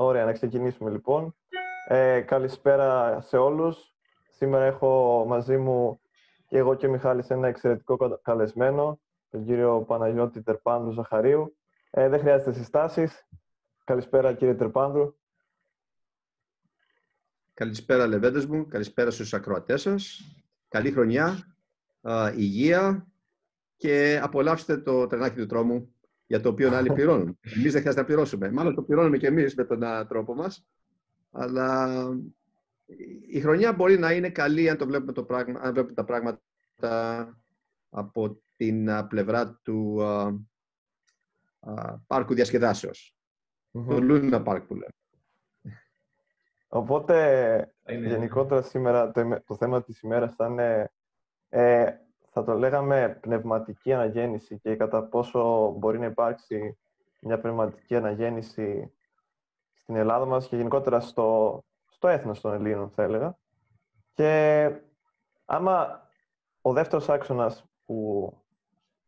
Ωραία, να ξεκινήσουμε λοιπόν. Ε, καλησπέρα σε όλους. Σήμερα έχω μαζί μου και εγώ και ο Μιχάλης ένα εξαιρετικό καλεσμένο, τον κύριο Παναγιώτη Τερπάνδρου Ζαχαρίου. Ε, δεν χρειάζεται συστάσεις. Καλησπέρα κύριε Τερπάνδρου. Καλησπέρα λεβέντες μου, καλησπέρα στους ακροατές σας. Καλή χρονιά, υγεία και απολαύστε το τρενάκι του τρόμου για το οποίο άλλοι πληρώνουν. Εμείς δεν χρειάζεται να πληρώσουμε. Μάλλον το πληρώνουμε και εμείς με τον τρόπο μας. Αλλά η χρονιά μπορεί να είναι καλή αν, το βλέπουμε, το πράγμα, αν βλέπουμε τα πράγματα από την πλευρά του α, α, πάρκου διασκεδάσεως. Mm-hmm. Το Luna Park που λέμε. Οπότε, γενικότερα σήμερα, το, το θέμα της ημέρας θα είναι ε, θα το λέγαμε πνευματική αναγέννηση και κατά πόσο μπορεί να υπάρξει μια πνευματική αναγέννηση στην Ελλάδα μας και γενικότερα στο, στο έθνος των Ελλήνων, θα έλεγα. Και άμα ο δεύτερος άξονας που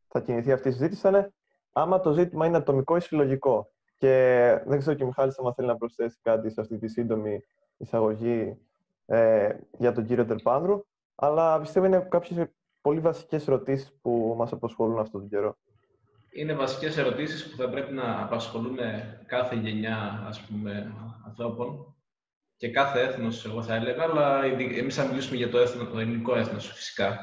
θα κινηθεί αυτή η συζήτηση θα είναι άμα το ζήτημα είναι ατομικό ή συλλογικό. Και δεν ξέρω και ο Μιχάλης άμα θέλει να προσθέσει κάτι σε αυτή τη σύντομη εισαγωγή ε, για τον κύριο Τερπάνδρου, αλλά πιστεύω είναι κάποιες πολύ βασικές ερωτήσεις που μας απασχολούν αυτόν τον καιρό. Είναι βασικές ερωτήσεις που θα πρέπει να απασχολούν κάθε γενιά ας πούμε, ανθρώπων και κάθε έθνος, εγώ θα έλεγα, αλλά εμείς θα μιλήσουμε για το, έθνο, το ελληνικό έθνος, φυσικά.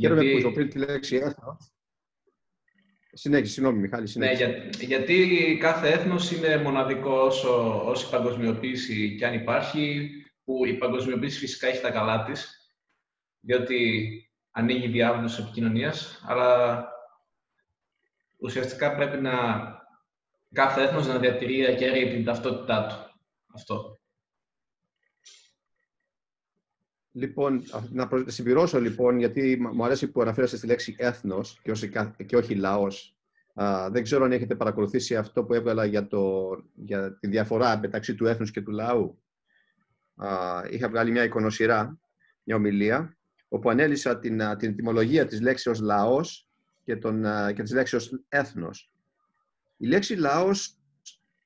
Χαίρομαι γιατί... που πριν τη λέξη έθνος. Συνέχισε, συγγνώμη Μιχάλη, Ναι, για, γιατί κάθε έθνος είναι μοναδικό όσο, όσο η παγκοσμιοποίηση κι αν υπάρχει, που η παγκοσμιοποίηση φυσικά έχει τα καλά της, διότι ανοίγει διάβλους επικοινωνίας, αλλά ουσιαστικά πρέπει να κάθε έθνος να διατηρεί ακέραιη την ταυτότητά του. Αυτό. Λοιπόν, να συμπληρώσω λοιπόν, γιατί μου αρέσει που αναφέρεσαι στη λέξη έθνος και όχι, και όχι λαός. δεν ξέρω αν έχετε παρακολουθήσει αυτό που έβγαλα για, το, για τη διαφορά μεταξύ του έθνους και του λαού. είχα βγάλει μια εικονοσυρά, μια ομιλία, όπου ανέλησα την, την ετοιμολογία της λέξης λαός και, τον, και της λέξης έθνος. Η λέξη λαός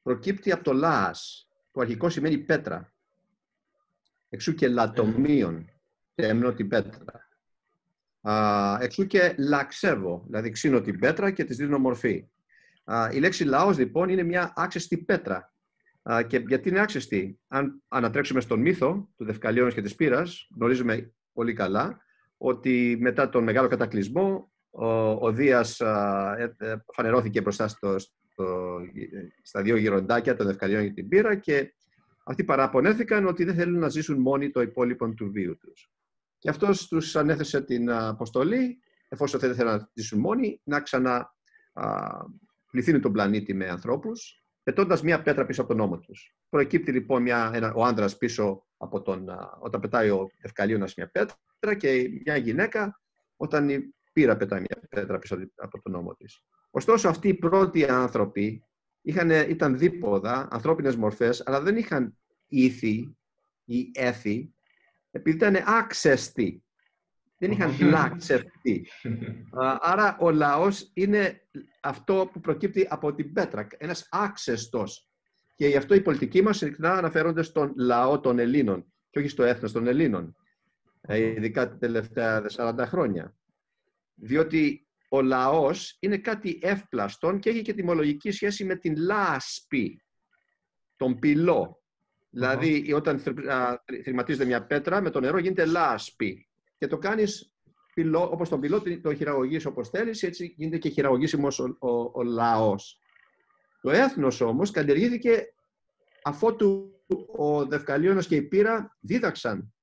προκύπτει από το λάας, που αρχικό σημαίνει πέτρα. Εξού και λατομίων, τέμνω την πέτρα. Α, εξού και λαξεύω, δηλαδή ξύνω την πέτρα και της δίνω μορφή. Α, η λέξη λαός λοιπόν είναι μια άξεστη πέτρα. Α, και γιατί είναι άξεστη; Αν ανατρέξουμε στον μύθο του Δευκαλίωνος και της Πύρας, γνωρίζουμε πολύ καλά ότι μετά τον μεγάλο κατακλυσμό ο, ο Δίας ε, ε, φανερώθηκε μπροστά στο, στο, στα δύο γυροντάκια των Ευκαλιών για την πύρα και αυτοί παραπονέθηκαν ότι δεν θέλουν να ζήσουν μόνοι το υπόλοιπο του βίου τους. Και αυτός τους ανέθεσε την αποστολή, εφόσον δεν θέλουν να ζήσουν μόνοι, να ξαναπληθύνουν τον πλανήτη με ανθρώπους, πετώντας μία πέτρα πίσω από τον νόμο τους. Προκύπτει λοιπόν μια, ένα, ο άνδρας πίσω από τον, όταν πετάει ο Ευκαλίωνας μια πέτρα και μια γυναίκα όταν η πύρα πετάει μια πέτρα πίσω από τον νόμο της. Ωστόσο αυτοί οι πρώτοι άνθρωποι είχαν, ήταν δίποδα, ανθρώπινες μορφές, αλλά δεν είχαν ήθη ή έθη, επειδή ήταν άξεστοι. Δεν είχαν πλάξευτεί. Άρα ο λαός είναι αυτό που προκύπτει από την πέτρα, ένας άξεστος. Και γι' αυτό οι πολιτικοί μας συχνά αναφέρονται στον λαό των Ελλήνων και όχι στο έθνος των Ελλήνων, ε, ειδικά τα τελευταία 40 χρόνια. Διότι ο λαός είναι κάτι εύπλαστον και έχει και τιμολογική σχέση με την λάσπη, τον πυλό. Δηλαδή, όταν θρηματίζεται μια πέτρα, με το νερό γίνεται λάσπη. Και το κάνεις πυλό, όπως τον πυλό, το χειραγωγείς όπως θέλεις, έτσι γίνεται και χειραγωγήσιμος ο, ο, ο λαός. Το έθνος όμως καλλιεργήθηκε αφότου ο Δευκαλίωνος και η Πύρα δίδαξαν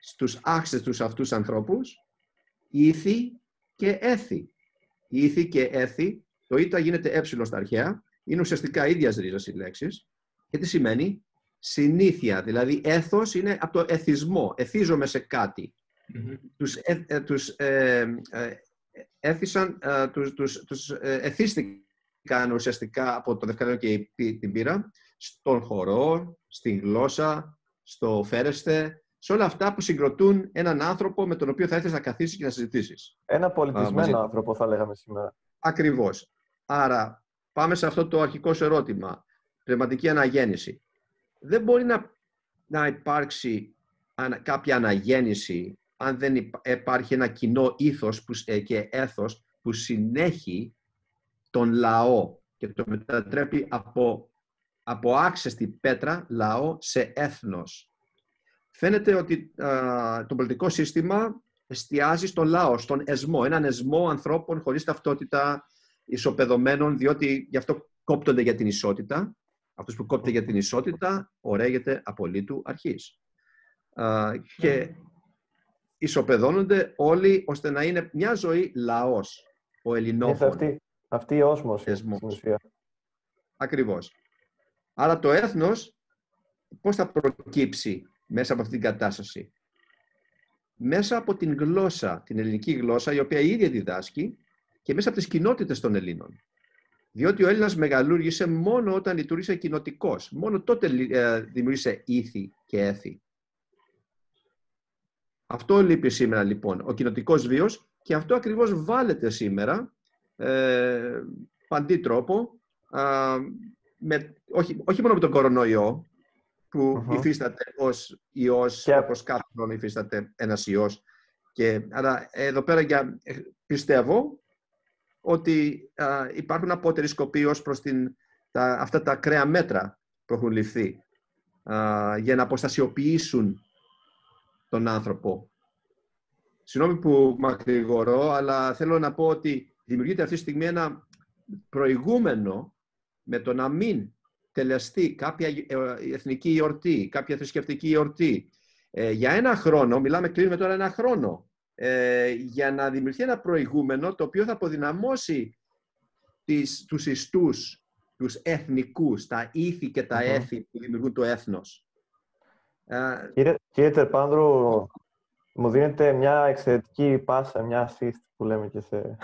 στους άξιστους αυτούς ανθρώπους ήθη και έθη. Ήθη και έθη, το ήτα γίνεται ε στα αρχαία, είναι ουσιαστικά ίδιας ρίζας οι λέξεις. Και τι σημαίνει; Συνήθεια, δηλαδή έθος είναι από το εθισμό, εθίζομαι σε κάτι. Τους, ε, ε, τους ε, ε έθισαν, τους, τους, τους εθίστηκαν κάνουν ουσιαστικά από το Δευκαλαίο και την πύρα, στον χορό, στην γλώσσα, στο φέρεστε, σε όλα αυτά που συγκροτούν έναν άνθρωπο με τον οποίο θα ήθελες να καθίσεις και να συζητήσεις. Ένα πολιτισμένο άνθρωπο θα λέγαμε σήμερα. Ακριβώς. Άρα πάμε σε αυτό το αρχικό σου ερώτημα. Πνευματική αναγέννηση. Δεν μπορεί να, να υπάρξει κάποια αναγέννηση αν δεν υπάρχει ένα κοινό ήθος που, ε, και έθος που συνέχει τον λαό και το μετατρέπει από, από άξεστη πέτρα λαό σε έθνος. Φαίνεται ότι το πολιτικό σύστημα εστιάζει στον λαό, στον εσμό, έναν εσμό ανθρώπων χωρίς ταυτότητα, ισοπεδωμένων, διότι γι' αυτό κόπτονται για την ισότητα. Αυτός που κόπτεται για την ισότητα, ωραίγεται απολύτου αρχής. και ισοπεδώνονται όλοι ώστε να είναι μια ζωή λαός, ο ελληνόφωνος. Αυτή, αυτή η όσμωση, στην ουσία. Ακριβώς. Άρα το έθνος πώς θα προκύψει μέσα από αυτήν την κατάσταση; Μέσα από την γλώσσα, την ελληνική γλώσσα, η οποία η ίδια διδάσκει και μέσα από τις κοινότητες των Ελλήνων. Διότι ο Έλληνας μεγαλούργησε μόνο όταν λειτουργήσε κοινοτικός. Μόνο τότε ε, δημιούργησε ήθη και έθη. Αυτό λείπει σήμερα λοιπόν, ο κοινοτικός βίος και αυτό ακριβώς βάλετε σήμερα ε, παντή τρόπο, με, όχι, όχι μόνο με τον κορονοϊό, που uh υφίσταται ως ιός, και... όπως κάθε χρόνο υφίσταται ένας ιός. Και, αλλά εδώ πέρα για, ε, πιστεύω ότι α, υπάρχουν απότεροι σκοποί ως προς την, τα, αυτά τα ακραία μέτρα που έχουν ληφθεί για να αποστασιοποιήσουν τον άνθρωπο. Συγγνώμη που μακρηγορώ, αλλά θέλω να πω ότι δημιουργείται αυτή τη στιγμή ένα προηγούμενο με το να μην τελεστεί κάποια ε, εθνική γιορτή, κάποια θρησκευτική γιορτή. Ε, για ένα χρόνο, μιλάμε κλείνουμε τώρα ένα χρόνο, ε, για να δημιουργηθεί ένα προηγούμενο το οποίο θα αποδυναμώσει τις, τους ιστούς, τους εθνικούς, τα ήθη και τα έθη που δημιουργούν το έθνος. Κύριε, κύριε Τερπάνδρου, μου δίνετε μια εξαιρετική πάσα, μια assist που λέμε και σε,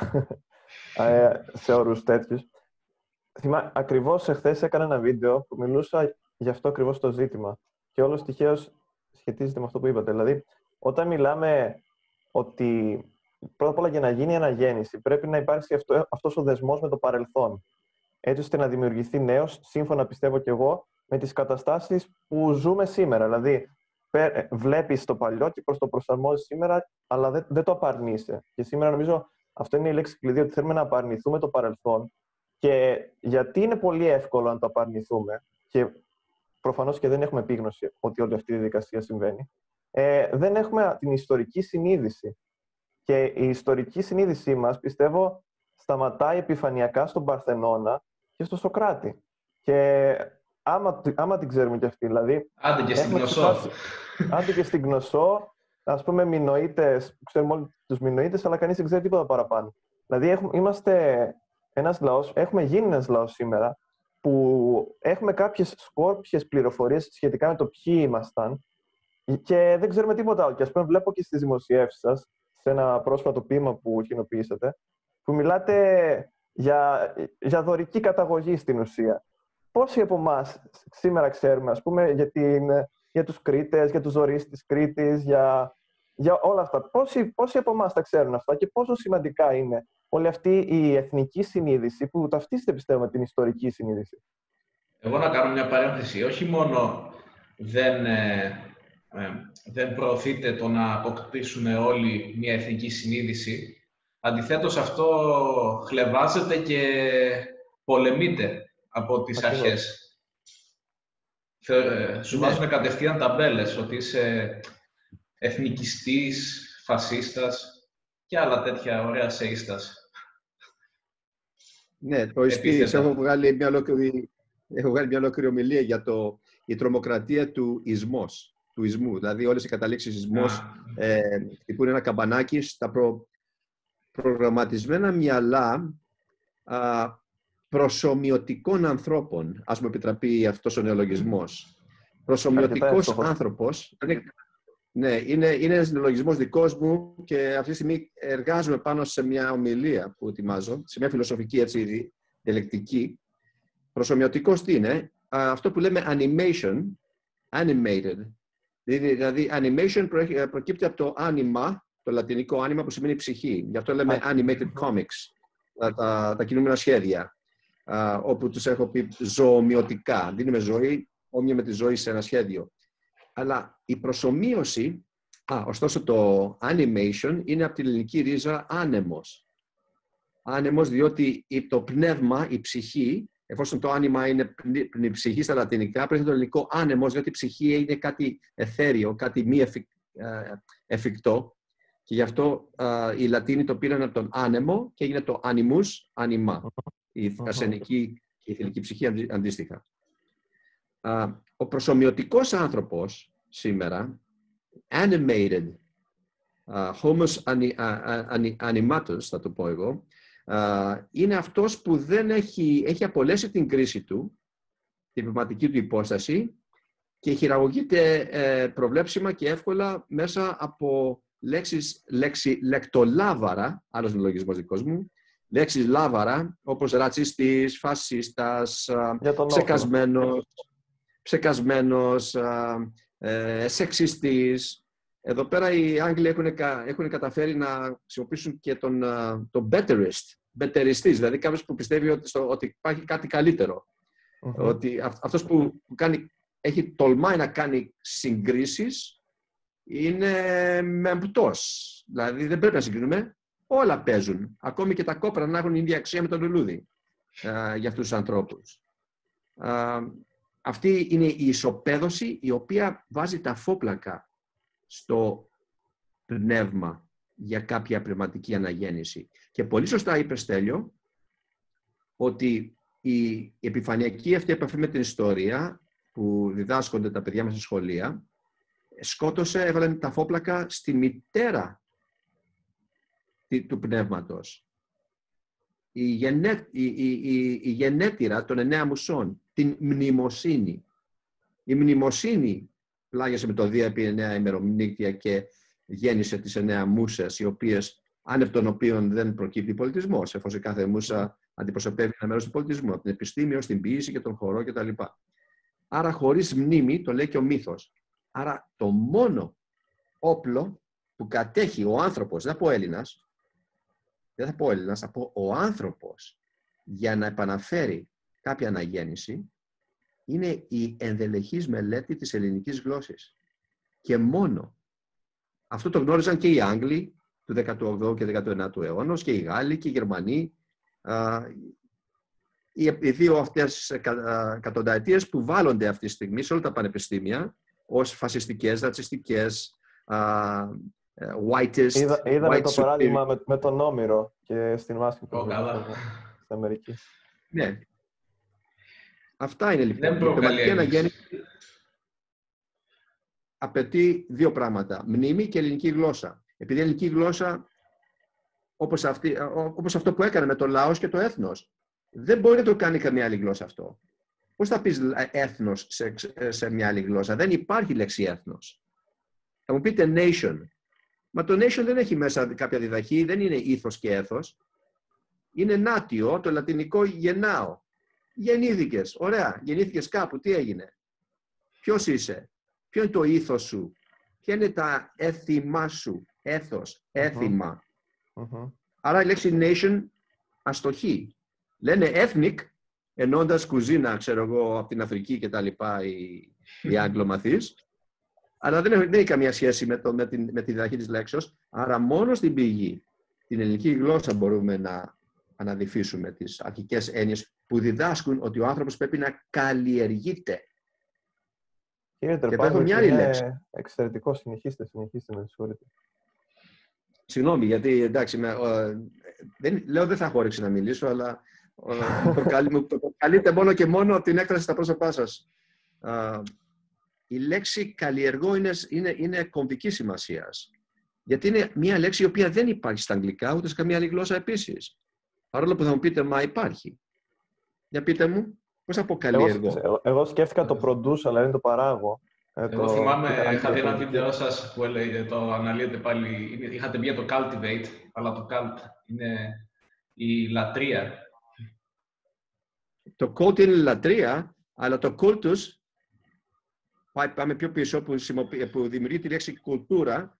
σε όρους τέτοιους. Θυμά, ακριβώς εχθές έκανα ένα βίντεο που μιλούσα για αυτό ακριβώς το ζήτημα. Και όλος τυχαίως σχετίζεται με αυτό που είπατε. Δηλαδή, όταν μιλάμε ότι πρώτα απ' όλα για να γίνει η αναγέννηση πρέπει να υπάρξει αυτό, αυτός ο δεσμός με το παρελθόν. Έτσι ώστε να δημιουργηθεί νέος, σύμφωνα πιστεύω και εγώ, με τις καταστάσεις που ζούμε σήμερα. Δηλαδή, βλέπεις το παλιό και προς το προσαρμόζεις σήμερα, αλλά δεν, δεν το απαρνείσαι. Και σήμερα νομίζω αυτό είναι η λέξη κλειδί, ότι θέλουμε να απαρνηθούμε το παρελθόν και γιατί είναι πολύ εύκολο να το απαρνηθούμε και προφανώς και δεν έχουμε επίγνωση ότι όλη αυτή η διαδικασία συμβαίνει, ε, δεν έχουμε την ιστορική συνείδηση. Και η ιστορική συνείδησή μας, πιστεύω, σταματάει επιφανειακά στον Παρθενώνα και στο Σοκράτη. Και άμα, άμα την ξέρουμε κι αυτή, δηλαδή... Άντε και στην Γνωσό. Άντε και στην Γνωσό, ας πούμε, μηνοίτες, ξέρουμε όλοι τους μηνοίτες, αλλά κανείς δεν ξέρει τίποτα παραπάνω. Δηλαδή, έχουμε, είμαστε ένας λαός, έχουμε γίνει ένας λαός σήμερα που έχουμε κάποιες σκόρπιες πληροφορίες σχετικά με το ποιοι ήμασταν και δεν ξέρουμε τίποτα άλλο. Και ας πούμε βλέπω και στις δημοσιεύσεις σας, σε ένα πρόσφατο ποίημα που κοινοποιήσατε, που μιλάτε για, για δωρική καταγωγή στην ουσία. Πόσοι από εμάς σήμερα ξέρουμε, ας πούμε, για, την, για τους Κρήτες, για τους δωρείς της Κρήτης, για, για όλα αυτά. Πόσοι, πόσοι από εμάς τα ξέρουν αυτά και πόσο σημαντικά είναι όλη αυτή η εθνική συνείδηση που ταυτίζεται πιστεύω με την ιστορική συνείδηση; Εγώ να κάνω μια παρένθεση. Όχι μόνο δεν, ε, ε, δεν προωθείται το να αποκτήσουν όλοι μια εθνική συνείδηση, αντιθέτως αυτό χλεβάζεται και πολεμείται από τις Ακριβώς. αρχές. Ε, σου ναι. βάζουν κατευθείαν ταμπέλες ότι είσαι εθνικιστής, φασίστας και άλλα τέτοια ωραία σεΐστας. Ναι, το εισπίδης. Έχω βγάλει μια ολόκληρη, έχω βγάλει μια ολόκληρη ομιλία για το, η τρομοκρατία του ισμός, του ισμού. Δηλαδή όλες οι καταλήξεις ισμός ε, χτυπούν ένα καμπανάκι στα προ, προγραμματισμένα μυαλά α, προσωμιωτικών ανθρώπων, ας μου επιτραπεί αυτός ο νεολογισμός. Προσωμιωτικός άνθρωπος, ναι, είναι, είναι ένας νεολογισμός δικός μου και αυτή τη στιγμή εργάζομαι πάνω σε μια ομιλία που ετοιμάζω, σε μια φιλοσοφική έτσι, διαλεκτική. Προσωμιωτικός τι είναι, αυτό που λέμε animation, animated. Δηλαδή, δηλαδή animation προκύπτει από το anima, το λατινικό anima που σημαίνει ψυχή. Γι' αυτό λέμε animated comics, τα, τα, τα κινούμενα σχέδια. Α, όπου τους έχω πει ζωομοιωτικά. Δίνουμε ζωή, όμοια με τη ζωή σε ένα σχέδιο. Αλλά η προσωμείωση, α, ωστόσο το animation είναι από την ελληνική ρίζα άνεμος. Άνεμος διότι το πνεύμα, η ψυχή, εφόσον το άνοιμα είναι η ψυχή στα λατινικά, πρέπει το ελληνικό άνεμος, διότι η ψυχή είναι κάτι εθέριο, κάτι μη εφικτό. Και γι' αυτό οι Λατίνοι το πήραν από τον άνεμο και έγινε το animus, ανημά. Η ασενική και η θηλυκή ψυχή αντίστοιχα. Ο προσωμιωτικός άνθρωπος σήμερα, animated, homos animatus θα το πω εγώ, είναι αυτός που δεν έχει, έχει απολέσει την κρίση του, την πνευματική του υπόσταση και χειραγωγείται ε, προβλέψιμα και εύκολα μέσα από λέξεις, λέξη λεκτολάβαρα, άλλος λογισμός δικός μου, λέξεις λάβαρα, όπως ρατσιστής, φασίστας, ψεκασμένος, ψεκασμένος, ε, σεξιστής. Εδώ πέρα οι Άγγλοι έχουν, έχουν καταφέρει να χρησιμοποιήσουν και τον, τον betterist, μπετεριστής, δηλαδή κάποιος που πιστεύει ότι, στο, ότι υπάρχει κάτι Ότι αυτός που, που κάνει, έχει τολμάει να κάνει συγκρίσεις είναι μεμπτός. Δηλαδή δεν πρέπει να συγκρίνουμε. Όλα παίζουν. Ακόμη και τα κόπρα να έχουν ίδια αξία με το λουλούδι α, για αυτούς τους ανθρώπους. Α, αυτή είναι η ισοπαίδωση η οποία βάζει τα φόπλακα στο πνεύμα για κάποια πνευματική αναγέννηση. Και πολύ σωστά είπες Στέλιο ότι η επιφανειακή αυτή επαφή με την ιστορία που διδάσκονται τα παιδιά μας στη σχολεία σκότωσε, έβαλε τα φόπλακα στη μητέρα του πνεύματος. Η, γενέ, η, η, η, γενέτειρα των εννέα μουσών, την μνημοσύνη. Η μνημοσύνη πλάγιασε με το Δία επί εννέα ημερομνήκτια και γέννησε τις εννέα μουσες, οι οποίες άνευ των οποίων δεν προκύπτει πολιτισμός, εφόσον κάθε μουσα αντιπροσωπεύει ένα μέρος του πολιτισμού, από την επιστήμη ως την ποιήση και τον χορό κτλ. Άρα, χωρίς μνήμη, το λέει και ο μύθος. Άρα το μόνο όπλο που κατέχει ο άνθρωπος, δεν θα πω Έλληνας, δεν θα πω Έλληνας, θα πω ο άνθρωπος για να επαναφέρει κάποια αναγέννηση, είναι η ενδελεχής μελέτη της ελληνικής γλώσσης. Και μόνο. Αυτό το γνώριζαν και οι Άγγλοι του 18ου και 19ου αιώνα και οι Γάλλοι και οι Γερμανοί. Οι δύο αυτές εκατονταετίες που βάλλονται αυτή τη στιγμή σε όλα τα πανεπιστήμια ως φασιστικές, ρατσιστικές, uh, whiteist. Είδα, είδαμε το παράδειγμα με, με, τον Όμηρο και στην Μάσκη που στην Αμερική. Ναι. Αυτά είναι λοιπόν. Δεν προκαλεί αναγέννηση απαιτεί δύο πράγματα. Μνήμη και ελληνική γλώσσα. Επειδή η ελληνική γλώσσα, όπως, αυτή, όπως αυτό που έκανε με το λαός και το έθνος, δεν μπορεί να το κάνει καμία άλλη γλώσσα αυτό. Πώς θα πεις έθνος σε, σε μια άλλη γλώσσα; Δεν υπάρχει λέξη έθνος. Θα μου πείτε nation. Μα το nation δεν έχει μέσα κάποια διδαχή, δεν είναι ήθος και έθος. Είναι νάτιο, το λατινικό γεννάω. Γεννήθηκες, ωραία, γεννήθηκες κάπου, τι έγινε; Ποιος είσαι, ποιο είναι το ήθος σου, ποια είναι τα έθιμά σου, έθος, Άρα η λέξη nation αστοχή. Λένε ethnic ενώντας κουζίνα, ξέρω εγώ, από την Αφρική και τα λοιπά, οι, οι Άγγλο-μαθείς. Αλλά δεν έχει, δεν έχει καμία σχέση με, το, με, την, με τη διδαχή της λέξεως. Άρα μόνο στην πηγή, την ελληνική γλώσσα μπορούμε να αναδυφίσουμε τις αρχικές έννοιες που διδάσκουν ότι ο άνθρωπος πρέπει να καλλιεργείται. Κύριε Τερπάγο, μια άλλη λέξη. Εξαιρετικό, συνεχίστε, συνεχίστε με συγχωρείτε. Συγγνώμη, γιατί εντάξει, με, ο, δεν, λέω δεν θα έχω όρεξη να μιλήσω, αλλά προκαλείται μόνο και μόνο από την έκφραση στα πρόσωπά σας. Η λέξη καλλιεργώ είναι, είναι, είναι κομβική σημασίας. Γιατί είναι μια λέξη η οποία δεν υπάρχει στα αγγλικά ούτε σε καμία άλλη γλώσσα επίσης. Παρόλο που θα μου πείτε, μα υπάρχει. Για πείτε μου, πώς θα πω καλλιεργώ; Εγώ, εγώ σκέφτηκα το produce, αλλά είναι το παράγω. Ε, εγώ το... θυμάμαι, είχα δει ένα βίντεο σας που έλεγε, το αναλύετε πάλι. Είχατε πει για το cultivate, αλλά το cult είναι η λατρεία το cult είναι λατρεία, αλλά το cultus, πάμε πιο πίσω, που, που δημιουργεί τη λέξη κουλτούρα,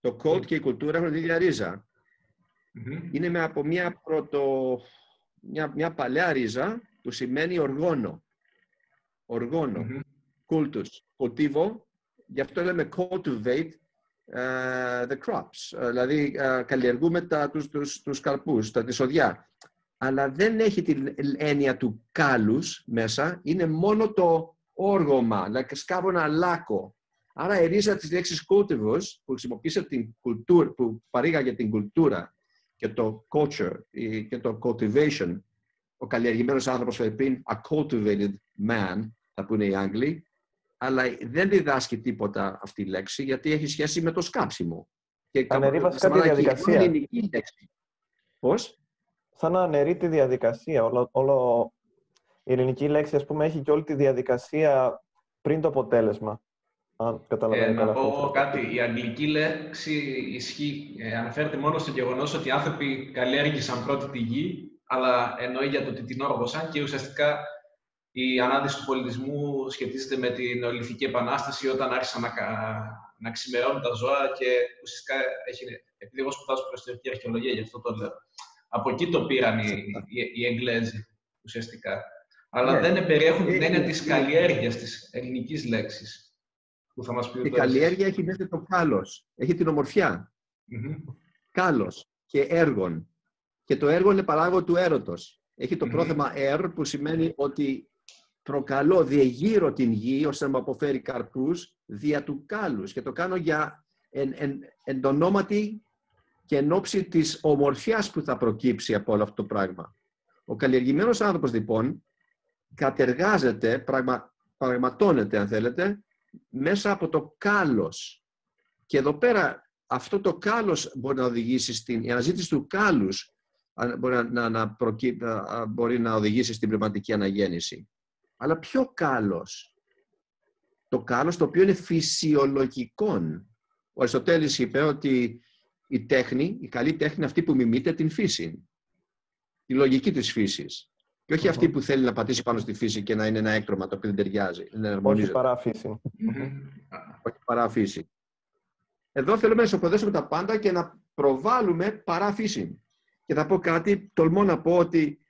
το cult και η κουλτούρα έχουν την ίδια ρίζα. Είναι με από μια πρωτο, μια, μια παλιά ρίζα που σημαίνει οργόνο. Οργόνο. Mm-hmm. Cultus. Cultivo. Γι' αυτό λέμε cultivate uh, the crops. Uh, δηλαδή uh, καλλιεργούμε τα, τους, τους, τους καρπούς, τα τη σοδιά. Αλλά δεν έχει την έννοια του κάλους μέσα. Είναι μόνο το όργωμα. Δηλαδή σκάβω ένα λάκκο. Άρα η ρίζα της λέξης cultivus που χρησιμοποίησε την κουλτούρα, που παρήγαγε την κουλτούρα και το culture και το cultivation, ο καλλιεργημένος άνθρωπος πριν, a cultivated man, θα πούνε οι Άγγλοι, αλλά δεν διδάσκει τίποτα αυτή η λέξη γιατί έχει σχέση με το σκάψιμο. Και αναιρεί βασικά τη διαδικασία. Είναι ελληνική λέξη. Πώς; Σαν να αναιρεί τη διαδικασία. Όλο, όλο... Η ελληνική λέξη, ας πούμε, έχει και όλη τη διαδικασία πριν το αποτέλεσμα. Ε, να πω κάτι. Η αγγλική λέξη ισχύει, ε, αναφέρεται μόνο στο γεγονός ότι οι άνθρωποι καλλιέργησαν πρώτη τη γη, αλλά εννοεί για το ότι την όργωσαν και ουσιαστικά η ανάδυση του πολιτισμού σχετίζεται με την Νεολιθική Επανάσταση όταν άρχισαν να, να ξημερώνουν τα ζώα και ουσιαστικά έχει, επειδή εγώ σπουδάζω προϊστορική αρχαιολογία, γι' αυτό το λέω. Από εκεί το πήραν οι, οι, οι Εγγλέζοι ουσιαστικά. Αλλά ναι. δεν περιέχουν την ε, έννοια τη καλλιέργεια της ελληνικής λέξης που θα μας πει Η καλλιέργεια έχει μέσα το κάλος. Έχει την ομορφιά. Mm-hmm. Κάλος και έργον. Και το έργο είναι παράγω του έρωτος. Έχει το πρόθεμα «ερ» που σημαίνει ότι προκαλώ, διεγείρω την γη ώστε να μου αποφέρει καρπούς δια του κάλους. Και το κάνω για εν, εν, εν το ονόματι και εν ώψη της ομορφιάς που θα προκύψει από όλο αυτό το πράγμα. Ο καλλιεργημένος άνθρωπος λοιπόν κατεργάζεται, πραγμα, πραγματώνεται αν θέλετε, μέσα από το κάλος. Και εδώ πέρα αυτό το κάλος μπορεί να οδηγήσει στην... Η αναζήτηση του κάλους μπορεί να, να, μπορεί να οδηγήσει στην πνευματική αναγέννηση. Αλλά ποιο κάλος; Το κάλος το οποίο είναι φυσιολογικό. Ο Αριστοτέλης είπε ότι η τέχνη, η καλή τέχνη είναι αυτή που μιμείται την φύση. Τη λογική της φύσης. Και όχι αυτή που θέλει να πατήσει πάνω στη φύση και να είναι ένα έκτρωμα το οποίο δεν ταιριάζει. Όχι παρά φύση. Όχι παρά φύση. Εδώ θέλουμε να ισοποδέσουμε τα πάντα και να προβάλλουμε παρά φύση. Και θα πω κάτι, τολμώ να πω ότι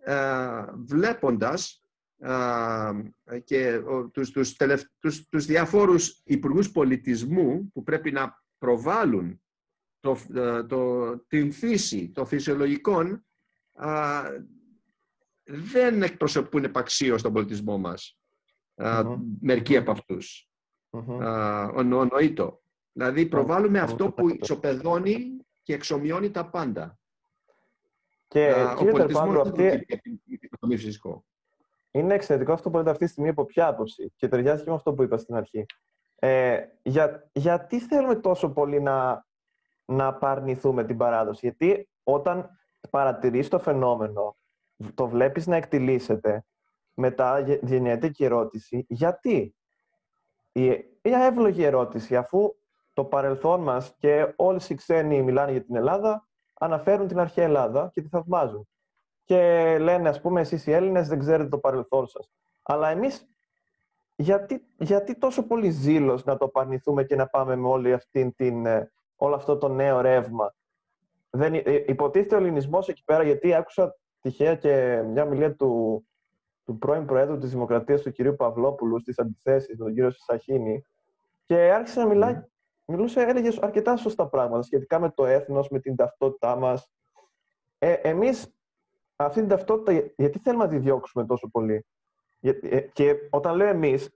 ε, βλέποντας ε, και τους, τους, τελευ, τους, τους διάφορους υπουργούς πολιτισμού που πρέπει να προβάλλουν το, ε, το, την φύση, το φυσιολογικό, δεν εκπροσωπούν επαξίω τον πολιτισμό μας. Mm-hmm. Μερικοί από αυτούς. Mm-hmm. Δηλαδή προβάλλουμε αυτό που ισοπεδώνει και εξομοιώνει τα πάντα. Και ο πολιτισμός αυτή... είναι φυσικό. Είναι εξαιρετικό αυτό που λέτε αυτή τη στιγμή από ποια άποψη και ταιριάζει και με αυτό που είπα στην αρχή. Ε, για, γιατί θέλουμε τόσο πολύ να, να απαρνηθούμε την παράδοση; Γιατί όταν παρατηρείς το φαινόμενο το βλέπεις να εκτιλήσεται, μετά γεννιέται και η ερώτηση γιατί; Μια εύλογη ερώτηση, αφού το παρελθόν μας και όλοι οι ξένοι μιλάνε για την Ελλάδα, αναφέρουν την αρχαία Ελλάδα και τη θαυμάζουν. Και λένε, ας πούμε, εσείς οι Έλληνες δεν ξέρετε το παρελθόν σας. Αλλά εμείς, γιατί, γιατί τόσο πολύ ζήλος να το παρνηθούμε και να πάμε με όλη αυτή την, ε, όλο αυτό το νέο ρεύμα; Δεν, ε, υποτίθεται ο ελληνισμός εκεί πέρα, γιατί άκουσα τυχαία και μια μιλία του, του πρώην Προέδρου της Δημοκρατίας, του κυρίου Παυλόπουλου, στις αντιθέσεις, τον κύριο Σαχίνη, και άρχισε να μιλάει, μιλούσε, έλεγε αρκετά σωστά πράγματα σχετικά με το έθνος, με την ταυτότητά μας. Ε, εμείς αυτή την ταυτότητα, γιατί θέλουμε να τη διώξουμε τόσο πολύ; Ε, και όταν λέω εμείς,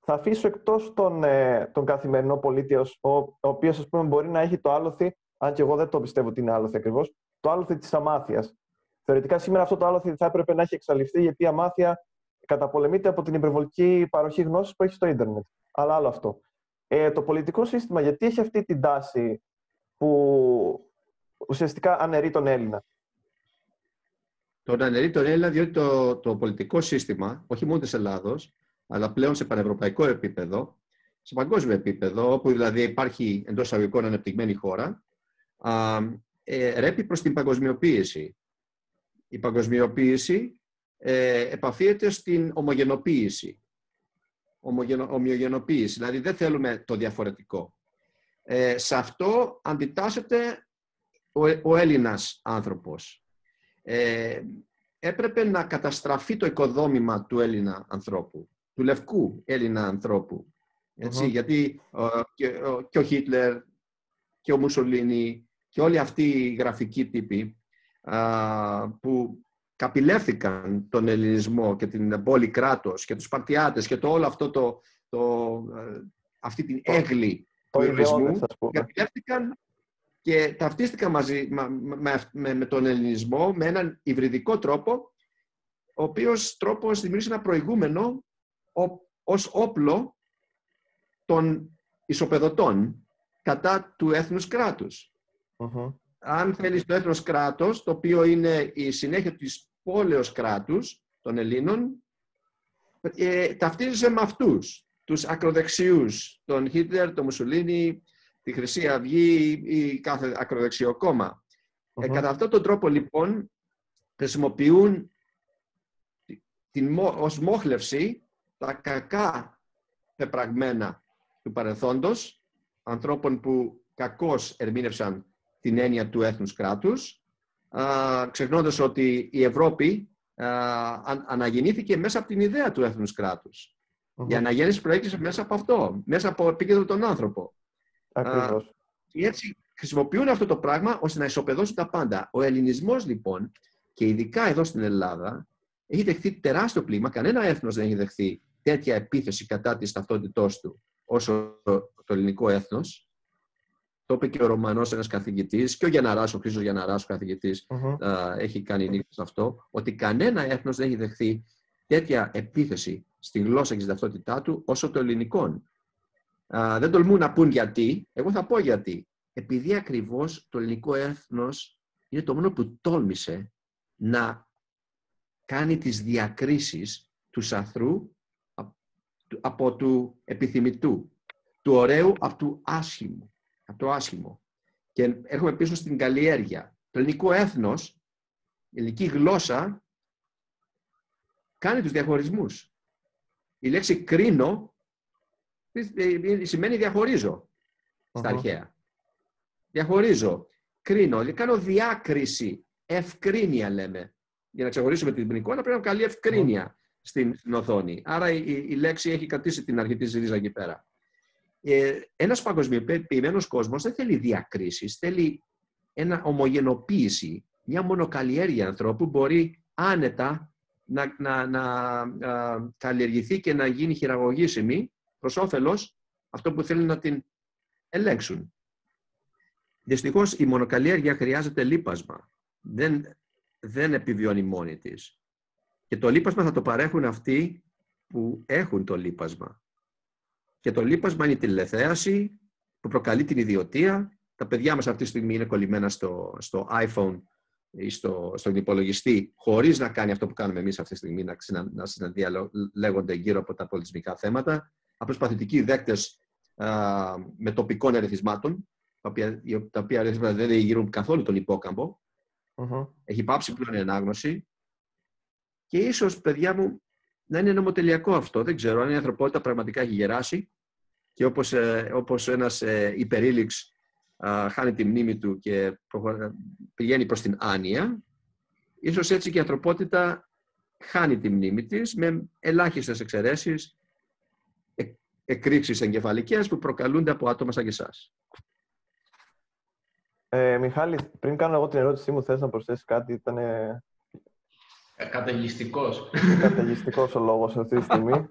θα αφήσω εκτός τον, ε, τον καθημερινό πολίτη, ο, ο οποίος μπορεί να έχει το άλοθη, αν και εγώ δεν το πιστεύω ότι είναι άλοθη ακριβώς, το άλοθη της αμάθειας. Θεωρητικά σήμερα αυτό το άλοθη θα έπρεπε να έχει εξαλειφθεί γιατί η αμάθεια καταπολεμείται από την υπερβολική παροχή γνώσης που έχει στο ίντερνετ. Αλλά άλλο αυτό. Ε, το πολιτικό σύστημα γιατί έχει αυτή την τάση που ουσιαστικά αναιρεί τον Έλληνα; Τον αναιρεί τον Έλληνα διότι το, το πολιτικό σύστημα, όχι μόνο της Ελλάδος, αλλά πλέον σε πανευρωπαϊκό επίπεδο, σε παγκόσμιο επίπεδο, όπου δηλαδή υπάρχει εντός αγωγικών ανεπτυγμένη χώρα, α, ε, ρέπει προς την παγκοσμιοποίηση. Η παγκοσμιοποίηση ε, επαφίεται στην ομογενοποίηση. Ομογενο, ομοιογενοποίηση, δηλαδή δεν θέλουμε το διαφορετικό. Ε, σε αυτό αντιτάσσεται ο, ο Έλληνας άνθρωπος. ε, έπρεπε να καταστραφεί το οικοδόμημα του Έλληνα ανθρώπου, του λευκού Έλληνα ανθρώπου. Γιατί και, ο, και ο Χίτλερ και ο Μουσολίνη και όλοι αυτοί οι γραφικοί τύποι που καπηλεύθηκαν τον ελληνισμό και την πόλη κράτος και τους Σπαρτιάτες και το όλο αυτό το, το, ε, αυτή την έγκλη του ελληνισμού καπηλεύτηκαν και ταυτίστηκαν μαζί με, με, τον ελληνισμό με έναν υβριδικό τρόπο ο οποίος τρόπος δημιούργησε ένα προηγούμενο ως όπλο των ισοπεδωτών κατά του έθνους Αν θέλεις το έθνος κράτος, το οποίο είναι η συνέχεια της πόλεως κράτους των Ελλήνων, ε, ταυτίζεσαι με αυτούς, τους ακροδεξιούς, τον Χίτλερ, τον Μουσουλίνη, τη Χρυσή Αυγή ή κάθε ακροδεξιό ε, κατά αυτόν τον τρόπο, λοιπόν, χρησιμοποιούν την, ως μόχλευση τα κακά πεπραγμένα του παρελθόντος, ανθρώπων που κακώς ερμήνευσαν την έννοια του έθνους κράτους, ξεχνώντας ότι η Ευρώπη αναγεννήθηκε μέσα από την ιδέα του έθνους κράτους. Η αναγέννηση προέκυψε μέσα από αυτό, μέσα από επίκεντρο τον άνθρωπο. Ακριβώς. Και έτσι χρησιμοποιούν αυτό το πράγμα ώστε να ισοπεδώσουν τα πάντα. Ο ελληνισμός λοιπόν, και ειδικά εδώ στην Ελλάδα, έχει δεχθεί τεράστιο πλήμα. Κανένα έθνος δεν έχει δεχθεί τέτοια επίθεση κατά της ταυτότητός του όσο το ελληνικό έθνος. Το είπε και ο Ρωμανός ένας καθηγητής και ο Γιαναράς, ο Χρήστος Γιαναράς, ο καθηγητης έχει κάνει νύχτα σε αυτό, ότι κανένα έθνος δεν έχει δεχθεί τέτοια επίθεση στη γλώσσα και στην ταυτότητά του όσο το ελληνικό. δεν τολμούν να πούν γιατί, εγώ θα πω γιατί. Επειδή ακριβώς το ελληνικό έθνος είναι το μόνο που τόλμησε να κάνει τις διακρίσεις του σαθρού από του επιθυμητού, του ωραίου από του άσχημου, από το άσχημο. Και έχουμε πίσω στην καλλιέργεια. Το ελληνικό έθνος, η ελληνική γλώσσα, κάνει τους διαχωρισμούς. Η λέξη κρίνω σημαίνει διαχωρίζω στα αρχαία. Διαχωρίζω, κρίνω, κάνω διάκριση, ευκρίνεια λέμε για να ξεχωρίσουμε την εικόνα, πρέπει να καλή ευκρίνεια στην, στην οθόνη. Άρα η, η, λέξη έχει κρατήσει την αρχή της ρίζα εκεί πέρα. Ε, ένας παγκοσμιοποιημένος κόσμος δεν θέλει διακρίσεις, θέλει ένα ομογενοποίηση, μια μονοκαλλιέργεια ανθρώπου μπορεί άνετα να, να, να, καλλιεργηθεί και να γίνει χειραγωγήσιμη προς όφελος αυτό που θέλουν να την ελέγξουν. Δυστυχώς η μονοκαλλιέργεια χρειάζεται λίπασμα. Δεν δεν επιβιώνει μόνη της. Και το λίπασμα θα το παρέχουν αυτοί που έχουν το λίπασμα. Και το λίπασμα είναι η τηλεθέαση που προκαλεί την ιδιωτία. Τα παιδιά μας αυτή τη στιγμή είναι κολλημένα στο, στο iPhone ή στο, στον υπολογιστή χωρίς να κάνει αυτό που κάνουμε εμείς αυτή τη στιγμή, να, να συναντιαλέγονται γύρω από τα πολιτισμικά θέματα. Απλώς παθητικοί δέκτες α, με τοπικών ερεθισμάτων, τα οποία, τα οποία δεν γύρουν καθόλου τον υπόκαμπο, έχει πάψει πλέον η ανάγνωση. Και ίσως, παιδιά μου, να είναι νομοτελειακό αυτό. Δεν ξέρω αν η ανθρωπότητα πραγματικά έχει γεράσει και όπως, ε, όπως ένας ε, υπερήλιξ χάνει τη μνήμη του και πηγαίνει προς την άνοια, ίσως έτσι και η ανθρωπότητα χάνει τη μνήμη της με ελάχιστες εξαιρέσεις, ε, εκρήξεις εγκεφαλικές που προκαλούνται από άτομα σαν και εσάς. Ε, Μιχάλη, πριν κάνω εγώ την ερώτησή μου, θες να προσθέσεις κάτι, ήταν... Ε, καταιγιστικός. Καταιγιστικός ο λόγος αυτή τη στιγμή.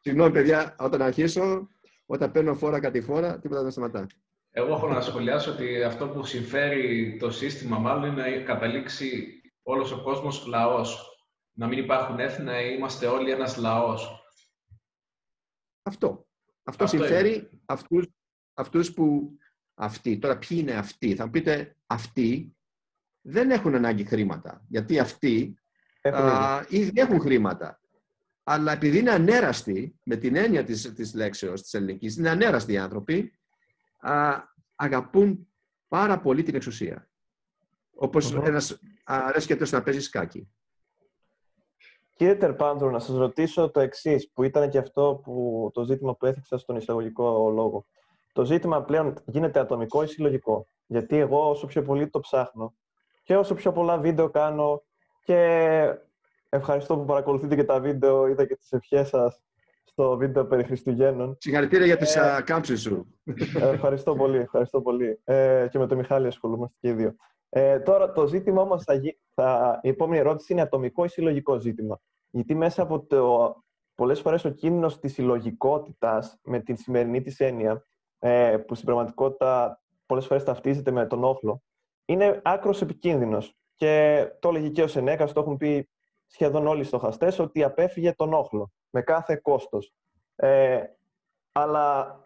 Συγγνώμη, παιδιά, όταν αρχίσω, όταν παίρνω φόρα κάτι φόρα, τίποτα δεν σταματά. Εγώ έχω να σχολιάσω ότι αυτό που συμφέρει το σύστημα μάλλον είναι να καταλήξει όλος ο κόσμος λαός. Να μην υπάρχουν έθνα, είμαστε όλοι ένας λαός. Αυτό. Αυτό, συμφέρει αυτούς, αυτούς που αυτοί. Τώρα, ποιοι είναι αυτοί; Θα μου πείτε, αυτοί δεν έχουν ανάγκη χρήματα. Γιατί αυτοί έχουν, α, ήδη έχουν χρήματα. Αλλά επειδή είναι ανέραστοι, με την έννοια της, της λέξεως της ελληνικής, είναι ανέραστοι οι άνθρωποι, α, αγαπούν πάρα πολύ την εξουσία. Όπως mm-hmm. ένας αρέσει και να παίζει σκάκι. Κύριε Τερπάνδρου, να σας ρωτήσω το εξής που ήταν και αυτό που, το ζήτημα που έθιξα στον εισαγωγικό λόγο το ζήτημα πλέον γίνεται ατομικό ή συλλογικό; Γιατί εγώ όσο πιο πολύ το ψάχνω, και όσο πιο πολλά βίντεο κάνω και ευχαριστώ που παρακολουθείτε και τα βίντεο, είδα και τις ευχές σας στο βίντεο περί Χριστουγέννων. Συγχαρητήρια για τις ε, κάμψεις σου. Ε, ευχαριστώ πολύ, ευχαριστώ πολύ. Ε, και με τον Μιχάλη ασχολούμαστε και οι δύο. Ε, τώρα το ζήτημα όμως, θα, θα, η επόμενη ερώτηση είναι ατομικό ή συλλογικό ζήτημα; Γιατί μέσα από το, πολλές φορές ο κίνδυνος της συλλογικότητας με την σημερινή της έννοια, ε, που στην πραγματικότητα πολλές φορές ταυτίζεται με τον όχλο, είναι άκρος επικίνδυνος. Και το έλεγε και ο Σενέκας, το έχουν πει σχεδόν όλοι οι στοχαστές, ότι απέφυγε τον όχλο με κάθε κόστος. Ε, αλλά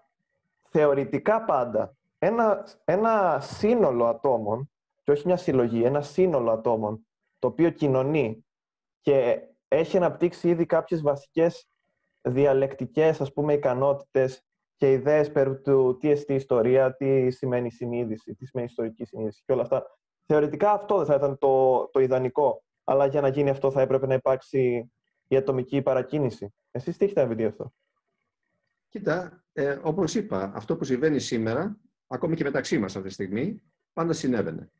θεωρητικά πάντα ένα, ένα σύνολο ατόμων, και όχι μια συλλογή, ένα σύνολο ατόμων, το οποίο κοινωνεί και έχει αναπτύξει ήδη κάποιες βασικές διαλεκτικές, ας πούμε, ικανότητες και ιδέες περί του τι εστί ιστορία, τι σημαίνει συνείδηση, τι σημαίνει ιστορική συνείδηση και όλα αυτά. Θεωρητικά αυτό δεν θα ήταν το, το ιδανικό, αλλά για να γίνει αυτό θα έπρεπε να υπάρξει η ατομική παρακίνηση. Εσείς τι έχετε να πείτε αυτό; Κοίτα, ε, όπως είπα, αυτό που συμβαίνει σήμερα, ακόμη και μεταξύ μας αυτή τη στιγμή, πάντα συνέβαινε.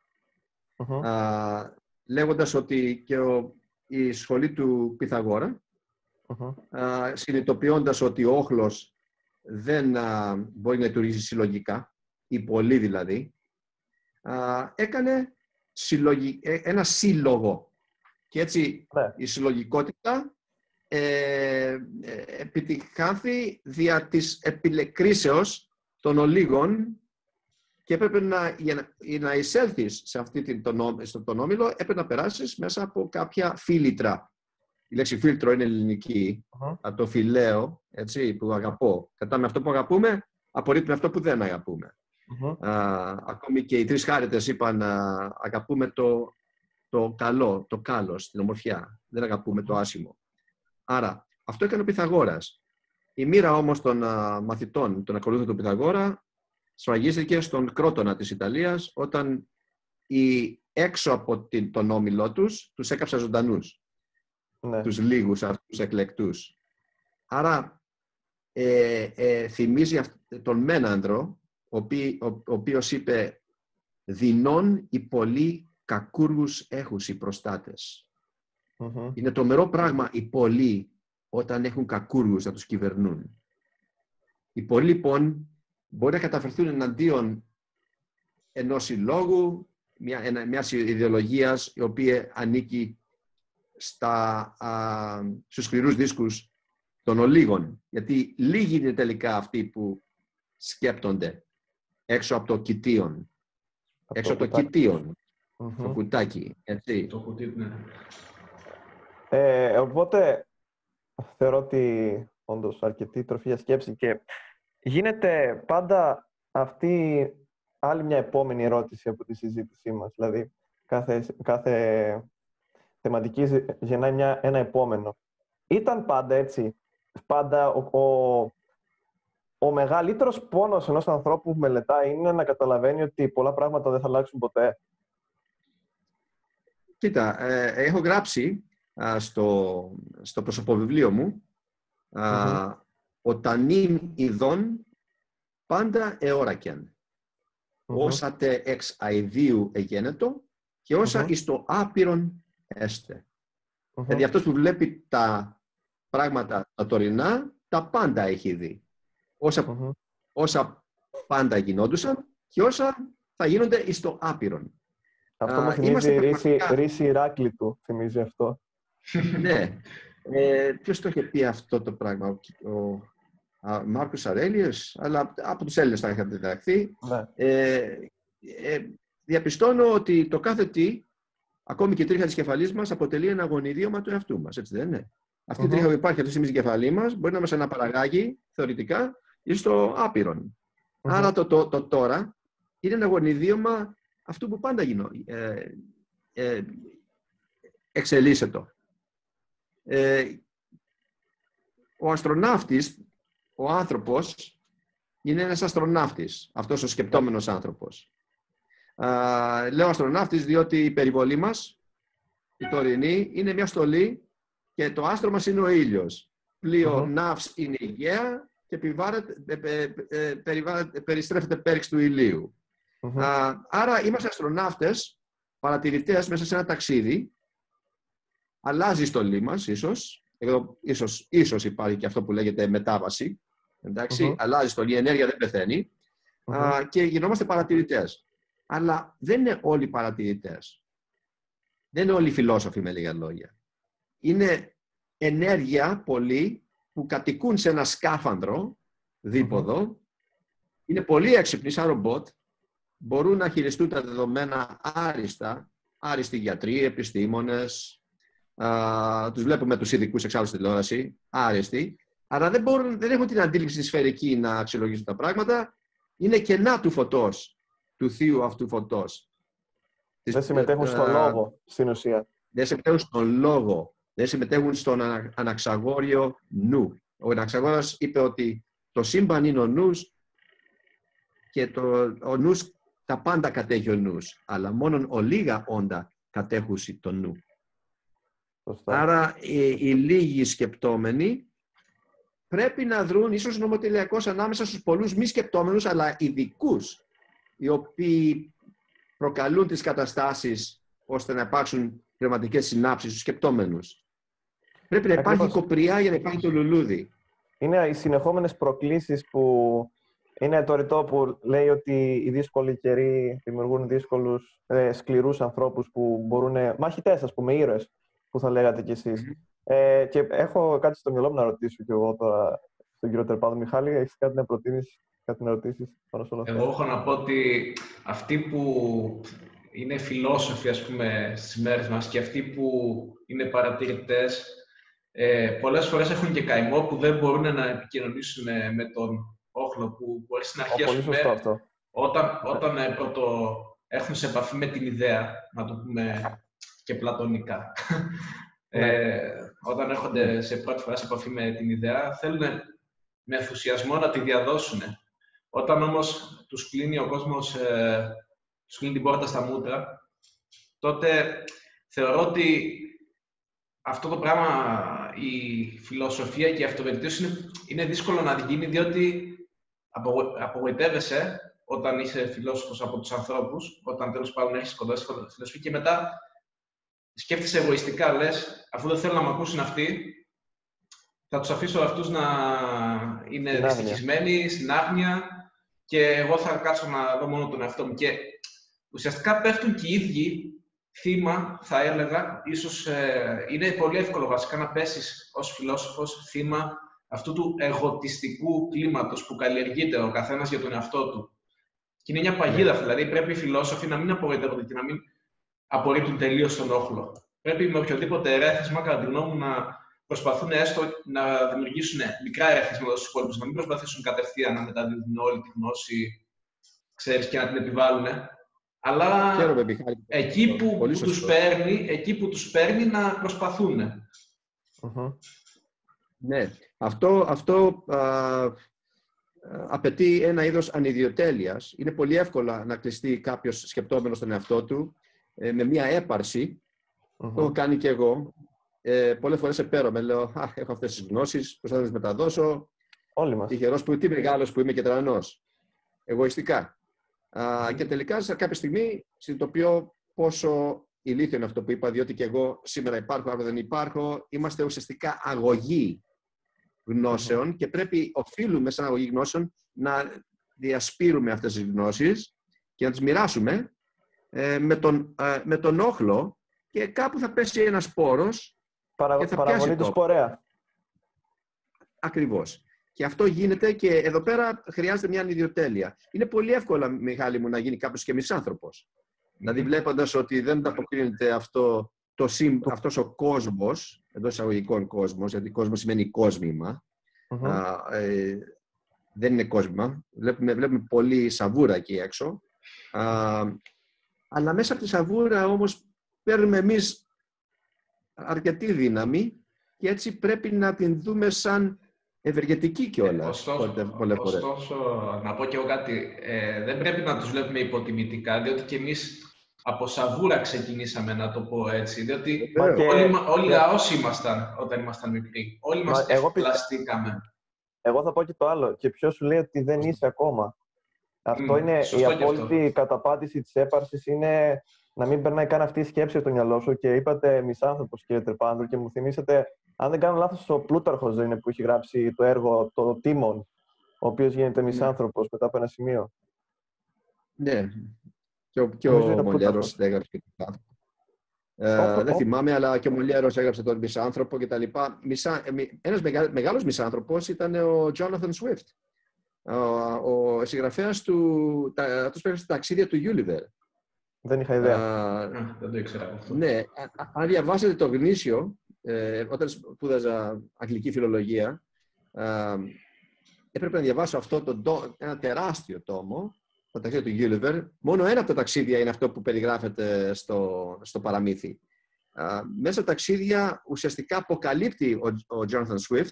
Uh-huh. λέγοντας ότι και ο, η σχολή του Πυθαγόρα, uh-huh. συνειδητοποιώντας ότι ο όχλος δεν μπορεί να λειτουργήσει συλλογικά, ή πολύ δηλαδή, έκανε συλλογι... Ε, ένα σύλλογο. Και έτσι ναι. η συλλογικότητα ε, ε, επιτυχάνθη δια της επιλεκρίσεως των ολίγων και έπρεπε να, για να, εισέλθεις σε αυτή την, τον, στον τον όμιλο, έπρεπε να περάσεις μέσα από κάποια φίλτρα. Η λέξη φίλτρο είναι ελληνική, από το φιλέο, έτσι, που αγαπώ. Κατά με αυτό που αγαπούμε, απορρίπτουμε αυτό που δεν αγαπούμε. Ακόμη και οι τρεις χάριτες είπαν αγαπούμε το, το καλό, το κάλος, την ομορφιά. Δεν αγαπούμε το άσημο. Άρα, αυτό έκανε ο Πυθαγόρας. Η μοίρα όμως των μαθητών, των ακολούθων του Πυθαγόρα, σφραγίστηκε στον Κρότονα της Ιταλίας, όταν οι, έξω από την, τον όμιλό τους, τους έκαψαν ζωντανούς. Ναι. Τους λίγους αυτούς εκλεκτούς. Άρα, ε, ε, θυμίζει τον Μένανδρο, ο, ο, ο οποίος είπε «Δεινών οι πολλοί κακούργους έχουν οι προστάτες». Mm-hmm. Είναι τρομερό πράγμα οι πολλοί όταν έχουν κακούργους να τους κυβερνούν. Οι πολλοί λοιπόν μπορεί να καταφερθούν εναντίον ενός συλλόγου, μια, μιας ιδεολογίας η οποία ανήκει στα, α, στους σκληρούς δίσκους των ολίγων. Γιατί λίγοι είναι τελικά αυτοί που σκέπτονται έξω από το κοιτίον. έξω από το κοιτίον. Το κουτάκι. Έτσι. Το κουτί, ναι. Ε, οπότε θεωρώ ότι όντως αρκετή τροφή για σκέψη και γίνεται πάντα αυτή άλλη μια επόμενη ερώτηση από τη συζήτησή μας. Δηλαδή, κάθε, κάθε θεματική γεννάει μια, ένα επόμενο. Ήταν πάντα έτσι. Πάντα ο, ο, ο μεγαλύτερος πόνος ενός ανθρώπου που μελετάει είναι να καταλαβαίνει ότι πολλά πράγματα δεν θα αλλάξουν ποτέ. Κοίτα, ε, έχω γράψει στο, στο προσωποβιβλίο μου mm-hmm. ο τανίν ειδών πάντα εώρακεν. Mm-hmm. Όσα τε εξ αηδίου εγένετο και όσα mm-hmm. εις το άπειρον έστε. Mm-hmm. Δηλαδή αυτός που βλέπει τα πράγματα τα τωρινά, τα πάντα έχει δει. Όσα, όσα πάντα γινόντουσαν και όσα θα γίνονται εις το άπειρον. Αυτό μου θυμίζει ρίση, ρίση Ηράκλειτου, θυμίζει αυτό ναι. Ε, Ποιος το είχε πει αυτό το πράγμα, ο, ο Μάρκος Αρέλιος, αλλά από τους Έλληνες θα είχατε διδαχθεί. Ναι. Ε, ε, διαπιστώνω ότι το κάθε τι, ακόμη και η τρίχα της κεφαλής μας, αποτελεί ένα γονιδίωμα του εαυτού μας, έτσι δεν είναι; Αυτή η τρίχα που υπάρχει αυτή τη στιγμή στη κεφαλή μας μπορεί να μας αναπαραγάγει θεωρητικά ή στο απειρον Άρα το, το, το, τώρα είναι ένα γονιδίωμα αυτού που πάντα γίνω, ε, ε, εξελίσσεται. Ε, ο αστροναύτης, ο άνθρωπος, είναι ένας αστροναύτης, αυτός ο σκεπτόμενος άνθρωπος. Α, λέω αστροναύτης διότι η περιβολή μας, η τωρινή, είναι μια στολή και το άστρο μας είναι ο ήλιος. Πλοίο mm ναύς είναι η γέα και ε, ε, περιστρέφεται πέριξ του ηλίου. άρα είμαστε αστροναύτες παρατηρητές μέσα σε ένα ταξίδι, αλλάζει η στολή μας ίσως, εδώ ίσως, ίσως υπάρχει και αυτό που λέγεται μετάβαση, εντάξει, αλλάζει η στολή, η ενέργεια δεν πεθαίνει α, και γινόμαστε παρατηρητές. Αλλά δεν είναι όλοι παρατηρητές. Δεν είναι όλοι φιλόσοφοι με λίγα λόγια. Είναι ενέργεια πολλοί που κατοικούν σε ένα σκάφανδρο δίποδο, είναι πολύ έξυπνοι σαν ρομπότ, μπορούν να χειριστούν τα δεδομένα άριστα, άριστοι γιατροί, επιστήμονες, α, τους βλέπουμε τους ειδικούς εξάλλου στη τηλεόραση, άριστοι, αλλά δεν, μπορούν, δεν έχουν την αντίληψη σφαιρική να αξιολογήσουν τα πράγματα, είναι κενά του φωτός, του θείου αυτού φωτός. Δεν συμμετέχουν στον λόγο, στην ουσία. Δεν συμμετέχουν στον λόγο δεν συμμετέχουν στον αναξαγόριο νου. Ο Αναξαγόριος είπε ότι το σύμπαν είναι ο νους και το, ο νους τα πάντα κατέχει ο νους, αλλά μόνο ο λίγα όντα κατέχουν το νου. Άρα οι, οι λίγοι σκεπτόμενοι πρέπει να δρουν ίσως νομοτελειακώς ανάμεσα στους πολλούς μη σκεπτόμενους, αλλά ειδικούς, οι οποίοι προκαλούν τις καταστάσεις ώστε να υπάρξουν πνευματικές συνάψεις στους σκεπτόμενους. Πρέπει να υπάρχει Ακριβώς. κοπριά για να υπάρχει το λουλούδι. Είναι οι συνεχόμενες προκλήσεις που είναι το ρητό που λέει ότι οι δύσκολοι καιροί δημιουργούν δύσκολους, ε, σκληρούς ανθρώπους που μπορούν, μαχητές ας πούμε, ήρωες, που θα λέγατε κι εσείς. Ε, και έχω κάτι στο μυαλό μου να ρωτήσω κι εγώ τώρα στον κύριο Τερπάδο. Μιχάλη, έχεις κάτι να προτείνεις, κάτι να ρωτήσεις πάνω σε όλα αυτά; Εγώ έχω να πω ότι αυτοί που είναι φιλόσοφοι, ας πούμε, στις μέρες μας και αυτοί που είναι παρατηρητές ε, πολλές φορές έχουν και καημό που δεν μπορούν να επικοινωνήσουν με τον όχλο που μπορεί στην αρχή, ας πούμε, αυτό. όταν, όταν ε, πρώτο έχουν σε επαφή με την ιδέα, να το πούμε και πλατωνικά, ναι. ε, όταν έρχονται σε πρώτη φορά σε επαφή με την ιδέα, θέλουν με ενθουσιασμό να τη διαδώσουν. Όταν όμως τους κλείνει ο κόσμος, ε, τους κλείνει την πόρτα στα μούτρα, τότε θεωρώ ότι αυτό το πράγμα, η φιλοσοφία και η αυτοβελτίωση είναι, είναι δύσκολο να γίνει, διότι απογοητεύεσαι όταν είσαι φιλόσοφος από τους ανθρώπους, όταν τέλος πάντων έχεις κοντά στη φιλοσοφία και μετά σκέφτεσαι εγωιστικά, λες, αφού δεν θέλουν να με ακούσουν αυτοί, θα τους αφήσω αυτούς να είναι δυστυχισμένοι, στην άγνοια και εγώ θα κάτσω να δω μόνο τον εαυτό μου. Και ουσιαστικά πέφτουν και οι ίδιοι θύμα, θα έλεγα, ίσως ε, είναι πολύ εύκολο βασικά να πέσεις ως φιλόσοφος θύμα αυτού του εγωτιστικού κλίματος που καλλιεργείται ο καθένας για τον εαυτό του. Και είναι μια παγίδα, ναι. δηλαδή πρέπει οι φιλόσοφοι να μην απογοητεύονται και να μην απορρίπτουν τελείως τον όχλο. Πρέπει με οποιοδήποτε ερέθισμα, κατά τη γνώμη μου, να προσπαθούν έστω να δημιουργήσουν μικρά ερέθισματα στους υπόλοιπους, να μην προσπαθήσουν κατευθείαν να μεταδίδουν όλη τη γνώση, ξέρεις, και να την επιβάλλουν. Αλλά εκεί που, που τους παίρνει, εκεί που τους παίρνει να προσπαθούν. Ναι. Αυτό, αυτό α, απαιτεί ένα είδος ανιδιοτέλειας. Είναι πολύ εύκολο να κλειστεί κάποιος σκεπτόμενος στον εαυτό του ε, με μια έπαρση. Το έχω κάνει και εγώ. Ε, πολλές φορές επέρομαι. Λέω, Α, έχω αυτές τις γνώσεις, πώς θα τις μεταδώσω. Όλοι μας. Τυχερός που, τι μεγάλος που είμαι και τρανός. Εγωιστικά και τελικά σε κάποια στιγμή συνειδητοποιώ πόσο ηλίθιο είναι αυτό που είπα, διότι και εγώ σήμερα υπάρχω, άρα δεν υπάρχω. Είμαστε ουσιαστικά αγωγή γνώσεων και πρέπει, οφείλουμε σαν αγωγή γνώσεων να διασπείρουμε αυτές τις γνώσεις και να τις μοιράσουμε ε, με, τον, ε, με τον όχλο και κάπου θα πέσει ένας σπόρος Παρα, και θα παραβολή του σπορέα. Ακριβώς. Και αυτό γίνεται και εδώ πέρα χρειάζεται μια ιδιοτέλεια. Είναι πολύ εύκολο, Μιχάλη μου, να γίνει κάποιος και μισάνθρωπος. Δηλαδή, βλέποντας ότι δεν αποκρίνεται αυτό το αυτός ο κόσμος, εντός εισαγωγικών κόσμος, γιατί κόσμος σημαίνει ε, δεν είναι κόσμημα. Βλέπουμε, βλέπουμε πολύ σαβούρα εκεί έξω. Α, αλλά μέσα από τη σαβούρα όμως παίρνουμε εμείς αρκετή δύναμη και έτσι πρέπει να την δούμε σαν ευεργετική κιόλας. Ε, ωστόσο, ωστόσο, να πω κι εγώ κάτι. Ε, δεν πρέπει να τους βλέπουμε υποτιμητικά, διότι κι εμείς από σαβούρα ξεκινήσαμε, να το πω έτσι. Διότι όλοι, όλοι λαός ήμασταν όταν ήμασταν μικροί. Όλοι μας εγώ πλαστήκαμε. Εγώ θα πω και το άλλο. Και ποιος σου λέει ότι δεν είσαι ακόμα. Αυτό είναι η απόλυτη καταπάτηση της έπαρσης. Είναι να μην περνάει καν αυτή η σκέψη στο μυαλό σου και είπατε μισάνθρωπος, κύριε Τρεπάνδρου, και μου θυμήσατε, αν δεν κάνω λάθος, ο Πλούταρχος δεν είναι που έχει γράψει το έργο το Τίμον, ο οποίος γίνεται Ναι. μισάνθρωπος μετά από ένα σημείο. Ναι. Και ο, και Νομίζω είναι ο Μολιέρος Πλούταρχος. έγραψε και το άνθρωπο. Ε, Ω, δεν ω. θυμάμαι, αλλά και ο Μολιέρος έγραψε τον Μισάνθρωπο και τα λοιπά. Μισά, ε, μι- ένας μεγα, μεγάλος Μισάνθρωπος ήταν ο Jonathan Swift. Ο, ο συγγραφέας του, τα, αυτός που έγραψε τα ταξίδια του Gulliver. Δεν είχα ιδέα. Α, Α, Δεν το ήξερα από αυτό. ναι, α- α- αν διαβάσετε το γνήσιο, ε, όταν σπούδαζα αγγλική φιλολογία, α, έπρεπε να διαβάσω αυτό το, ντο- ένα τεράστιο τόμο, το ταξίδι του Gulliver. Μόνο ένα από τα ταξίδια είναι αυτό που περιγράφεται στο, στο παραμύθι. Α, μέσα στα ταξίδια ουσιαστικά αποκαλύπτει ο, ο Jonathan Swift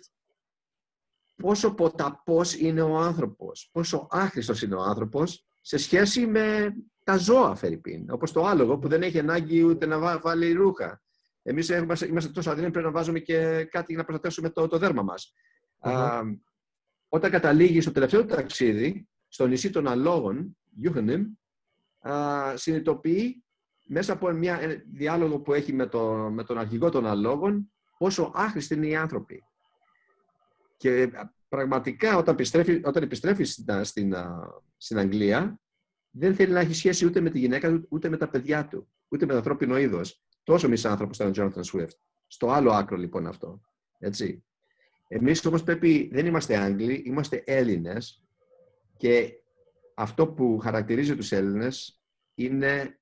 πόσο ποταπός είναι ο άνθρωπος, πόσο άχρηστος είναι ο άνθρωπος σε σχέση με τα ζώα, Φερρυπίν. Όπως το άλογο που δεν έχει ανάγκη ούτε να βά- βάλει ρούχα. Εμείς είμαστε, είμαστε τόσο αδύναμοι πρέπει να βάζουμε και κάτι για να προστατεύσουμε το, το δέρμα μας. Α, όταν καταλήγει στο τελευταίο του ταξίδι, στο νησί των αλόγων, Γιούχενιμ, συνειδητοποιεί μέσα από μια ένα διάλογο που έχει με, το, με τον αρχηγό των αλόγων πόσο άχρηστοι είναι οι άνθρωποι. Και α, πραγματικά όταν επιστρέφει, όταν επιστρέφει στην, α, στην, α, στην Αγγλία δεν θέλει να έχει σχέση ούτε με τη γυναίκα του, ούτε με τα παιδιά του, ούτε με το ανθρώπινο είδος. Τόσο μισάνθρωπο ήταν ο Jonathan Swift. Στο άλλο άκρο λοιπόν αυτό. Έτσι. Εμείς όμως πρέπει, δεν είμαστε Άγγλοι, είμαστε Έλληνες και αυτό που χαρακτηρίζει τους Έλληνες είναι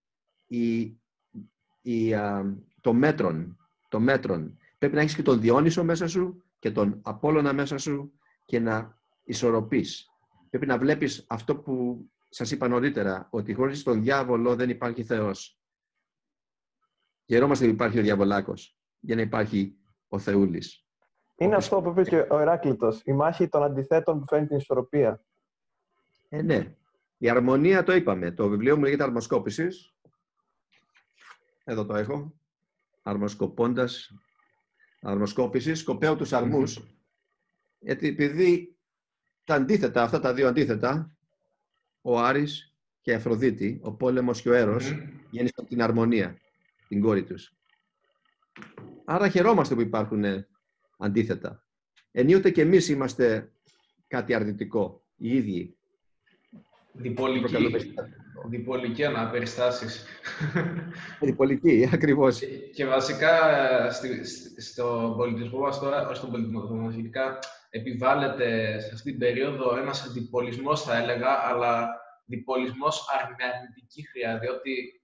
η, η, α, το μέτρον. Το μέτρον. Πρέπει να έχεις και τον Διόνυσο μέσα σου και τον Απόλλωνα μέσα σου και να ισορροπείς. Πρέπει να βλέπεις αυτό που σας είπα νωρίτερα, ότι χωρίς τον διάβολο δεν υπάρχει Θεός. Γερόμαστε που υπάρχει ο διαβολάκος για να υπάρχει ο Θεούλης. Είναι όπως- αυτό που είπε και ο Ηράκλειτος, η μάχη των αντιθέτων που φέρνει την ισορροπία. Ε, ναι. Η αρμονία το είπαμε. Το βιβλίο μου λέγεται Αρμοσκόπησης. Εδώ το έχω. Αρμοσκοπώντας. Αρμοσκόπησης. Σκοπέω τους αρμούς. Γιατί επειδή τα αντίθετα, αυτά τα δύο αντίθετα, ο Άρης και η Αφροδίτη, ο πόλεμος και ο έρος, Μμμ. γέννησαν από την αρμονία, την κόρη τους. Άρα χαιρόμαστε που υπάρχουν ε, αντίθετα. Ενίοτε και εμείς είμαστε κάτι αρνητικό, οι ίδιοι. Διπολική, Προκαλούμε- διπολική αναπεριστάσεις. Διπολική, ακριβώς. Και- Και βασικά στη, στη- στον πολιτισμό μας τώρα, όχι στον πολιτισμό μας, γενικά επιβάλλεται σε αυτήν την περίοδο ένας διπολισμός θα έλεγα, αλλά διπολισμός αρ- με αρνητική χρειά, διότι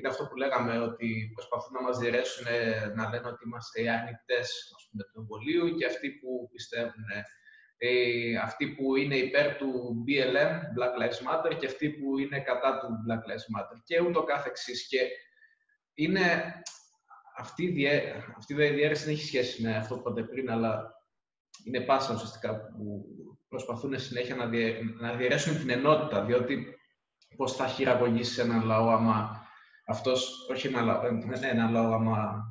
είναι αυτό που λέγαμε, ότι προσπαθούν να μας διαιρέσουν, ε, να λένε ότι είμαστε οι αρνητές ας πούμε, του εμβολίου και αυτοί που πιστεύουν, ε, ε, αυτοί που είναι υπέρ του BLM, Black Lives Matter, και αυτοί που είναι κατά του Black Lives Matter και ούτω κάθε εξής. Και είναι αυτή η, διέ, αυτή η διαίρεση δεν έχει σχέση με αυτό που είπατε πριν, αλλά είναι πάσα ουσιαστικά που προσπαθούν συνέχεια να, διε, να διαιρέσουν την ενότητα, διότι πώς θα χειραγωγήσει έναν λαό άμα αυτός, όχι ένα λαό, ε, ναι, ένα λαό άμα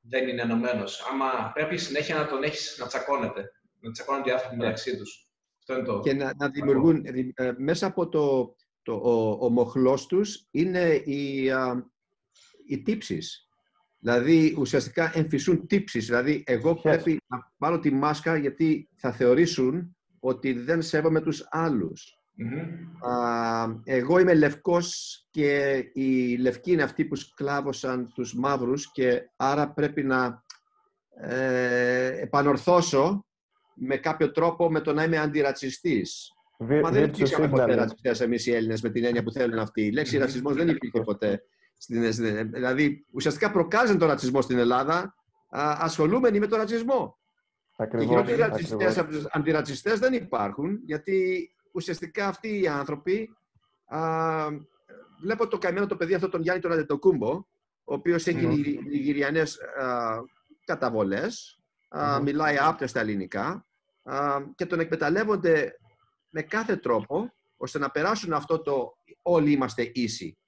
δεν είναι ενωμένος. Άμα πρέπει συνέχεια να τον έχεις να τσακώνεται, να τσακώνονται οι άνθρωποι μεταξύ τους. Αυτό είναι το... Και να, να δημιουργούν, ε, μέσα από το, το, ο, ο μοχλός τους είναι οι, α, οι τύψεις. Δηλαδή, ουσιαστικά εμφυσούν τύψεις. Δηλαδή, εγώ πρέπει να βάλω τη μάσκα γιατί θα θεωρήσουν ότι δεν σέβομαι τους άλλους. Μμμ. Α, εγώ είμαι λευκός και οι λευκοί είναι αυτοί που σκλάβωσαν τους μαύρους και άρα πρέπει να ε, επανορθώσω με κάποιο τρόπο με το να είμαι αντιρατσιστής. Βι- Μα δεν virtue υπήρξαμε ποτέ signaling. ρατσιστές εμείς οι Έλληνες με την έννοια που θέλουν αυτοί. Η λέξη ρατσισμός δεν υπήρχε ποτέ. Στην, στην- δηλαδή, ουσιαστικά προκάλεσαν τον ρατσισμό στην Ελλάδα α, ασχολούμενοι με τον ρατσισμό. Και Ακριβώς, χειρότεροι ρατσιστές ακριβώς. από τους αντιρατσιστές δεν υπάρχουν, γιατί ουσιαστικά αυτοί οι άνθρωποι. Α, βλέπω το καημένο το παιδί αυτό τον Γιάννη τον Αντετοκούμπο, ο οποίος έχει Μμμ. νιγη- νιγηριανές α, καταβολές, α, Μμμ. μιλάει άπτες στα ελληνικά α, και τον εκμεταλλεύονται με κάθε τρόπο ώστε να περάσουν αυτό το όλοι είμαστε ίσοι.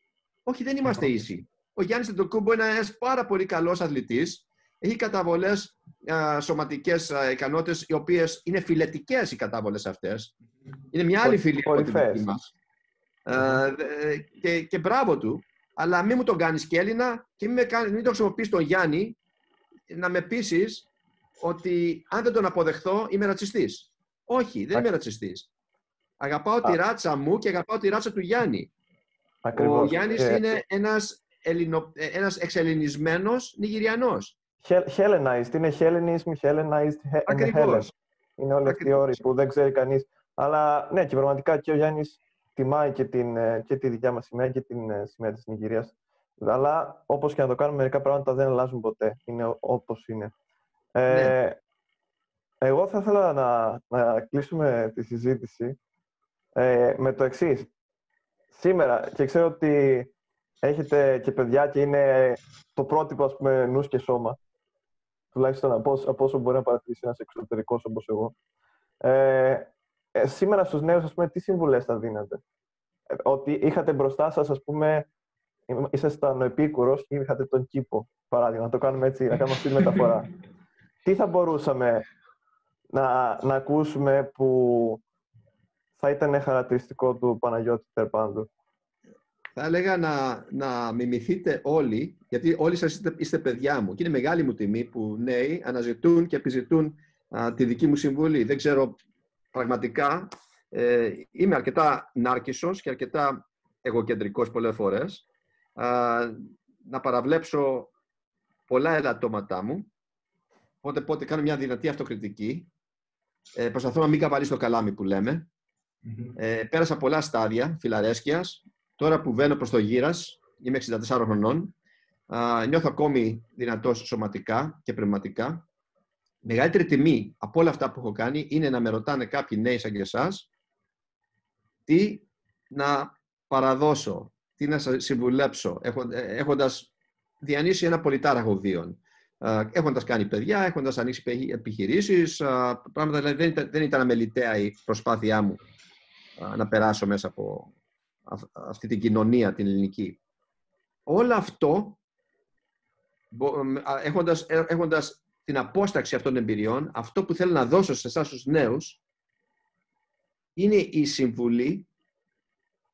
Όχι, δεν είμαστε Μμμ. ίσοι. Ο Γιάννης Αντετοκούμπο είναι ένας πάρα πολύ καλός αθλητής, έχει καταβολές α, σωματικές α, ικανότητες, οι οποίες είναι φιλετικές οι κατάβολες αυτές. Είναι μια άλλη Κορυ- φιλή από την κορυφαίες. δική μας. Α, δε- και, και μπράβο του. αλλά μην μου τον κάνεις και Έλληνα και μην, με κάνεις, μην το χρησιμοποιείς τον Γιάννη να με πείσεις ότι αν δεν τον αποδεχθώ είμαι ρατσιστής. Όχι, δεν είμαι ρατσιστής. Αγαπάω τη ράτσα μου και αγαπάω τη ράτσα του Γιάννη. Ακριβώς. Ο Γιάννης Ε, είναι ένας, Ελληνο, ε, ένας εξελληνισμένος Νιγηριανός. Hel- Hellenized, είναι Hellenism, Hellenized, he- and Hellen. Ακριβώς. Είναι όλοι αυτοί οι Ακριβώς. όροι που δεν ξέρει κανείς. Αλλά ναι, και πραγματικά και ο Γιάννης τιμάει και, την, ε, και τη δικιά μας σημαία και την ε, σημαία της Νιγηρίας. Αλλά όπως και να το κάνουμε, μερικά πράγματα δεν αλλάζουν ποτέ. Είναι ό- όπως είναι. Ε, Ναι. Εγώ θα ήθελα να, να κλείσουμε τη συζήτηση ε, με το εξής. Σήμερα, και ξέρω ότι έχετε και παιδιά και είναι το πρότυπο, ας πούμε, νους και σώμα. Τουλάχιστον από, όσο- από όσο μπορεί να παρατηρήσει ένας εξωτερικός όπως εγώ. Ε, ε, σήμερα στους νέους, ας πούμε, τι συμβουλές θα δίνετε. Ε, ότι είχατε μπροστά σας, ας πούμε, είμα- ήσασταν ο επίκουρος και είχατε τον κήπο, παράδειγμα, να το κάνουμε έτσι, να κάνουμε αυτή τη μεταφορά. τι θα μπορούσαμε να, να ακούσουμε που θα ήταν χαρακτηριστικό του Παναγιώτη Τερπάντου. Θα έλεγα να, να μιμηθείτε όλοι, γιατί όλοι σας είστε, είστε παιδιά μου και είναι μεγάλη μου τιμή που νέοι αναζητούν και επιζητούν α, τη δική μου συμβουλή. Δεν ξέρω πραγματικά, ε, είμαι αρκετά νάρκισσος και αρκετά εγωκεντρικός πολλές φορές, α, να παραβλέψω πολλά ελαττώματά μου, πότε πότε κάνω μια δυνατή αυτοκριτική, ε, προσπαθώ να μην καβαλήσω το καλάμι που λέμε, ε, πέρασα πολλά στάδια φιλαρέσκειας. Τώρα που βαίνω προς το γύρας, είμαι 64 χρονών, α, νιώθω ακόμη δυνατός σωματικά και πνευματικά. Μεγαλύτερη τιμή από όλα αυτά που έχω κάνει είναι να με ρωτάνε κάποιοι νέοι σαν και εσάς τι να παραδώσω, τι να σας συμβουλέψω, έχον- ε, έχοντας διανύσει ένα πολυτάραχο βίον. Α, Έχοντας κάνει παιδιά, έχοντας ανοίξει επι- επιχειρήσεις, α, πράγματα δηλαδή δεν ήταν, δεν ήταν αμεληταία η προσπάθειά μου α, να περάσω μέσα από αυ- αυτή την κοινωνία την ελληνική. Όλο αυτό, μπο- μ, α, έχοντας, ε- έχοντας την απόσταξη αυτών των εμπειριών, αυτό που θέλω να δώσω σε εσάς τους νέους, είναι η συμβουλή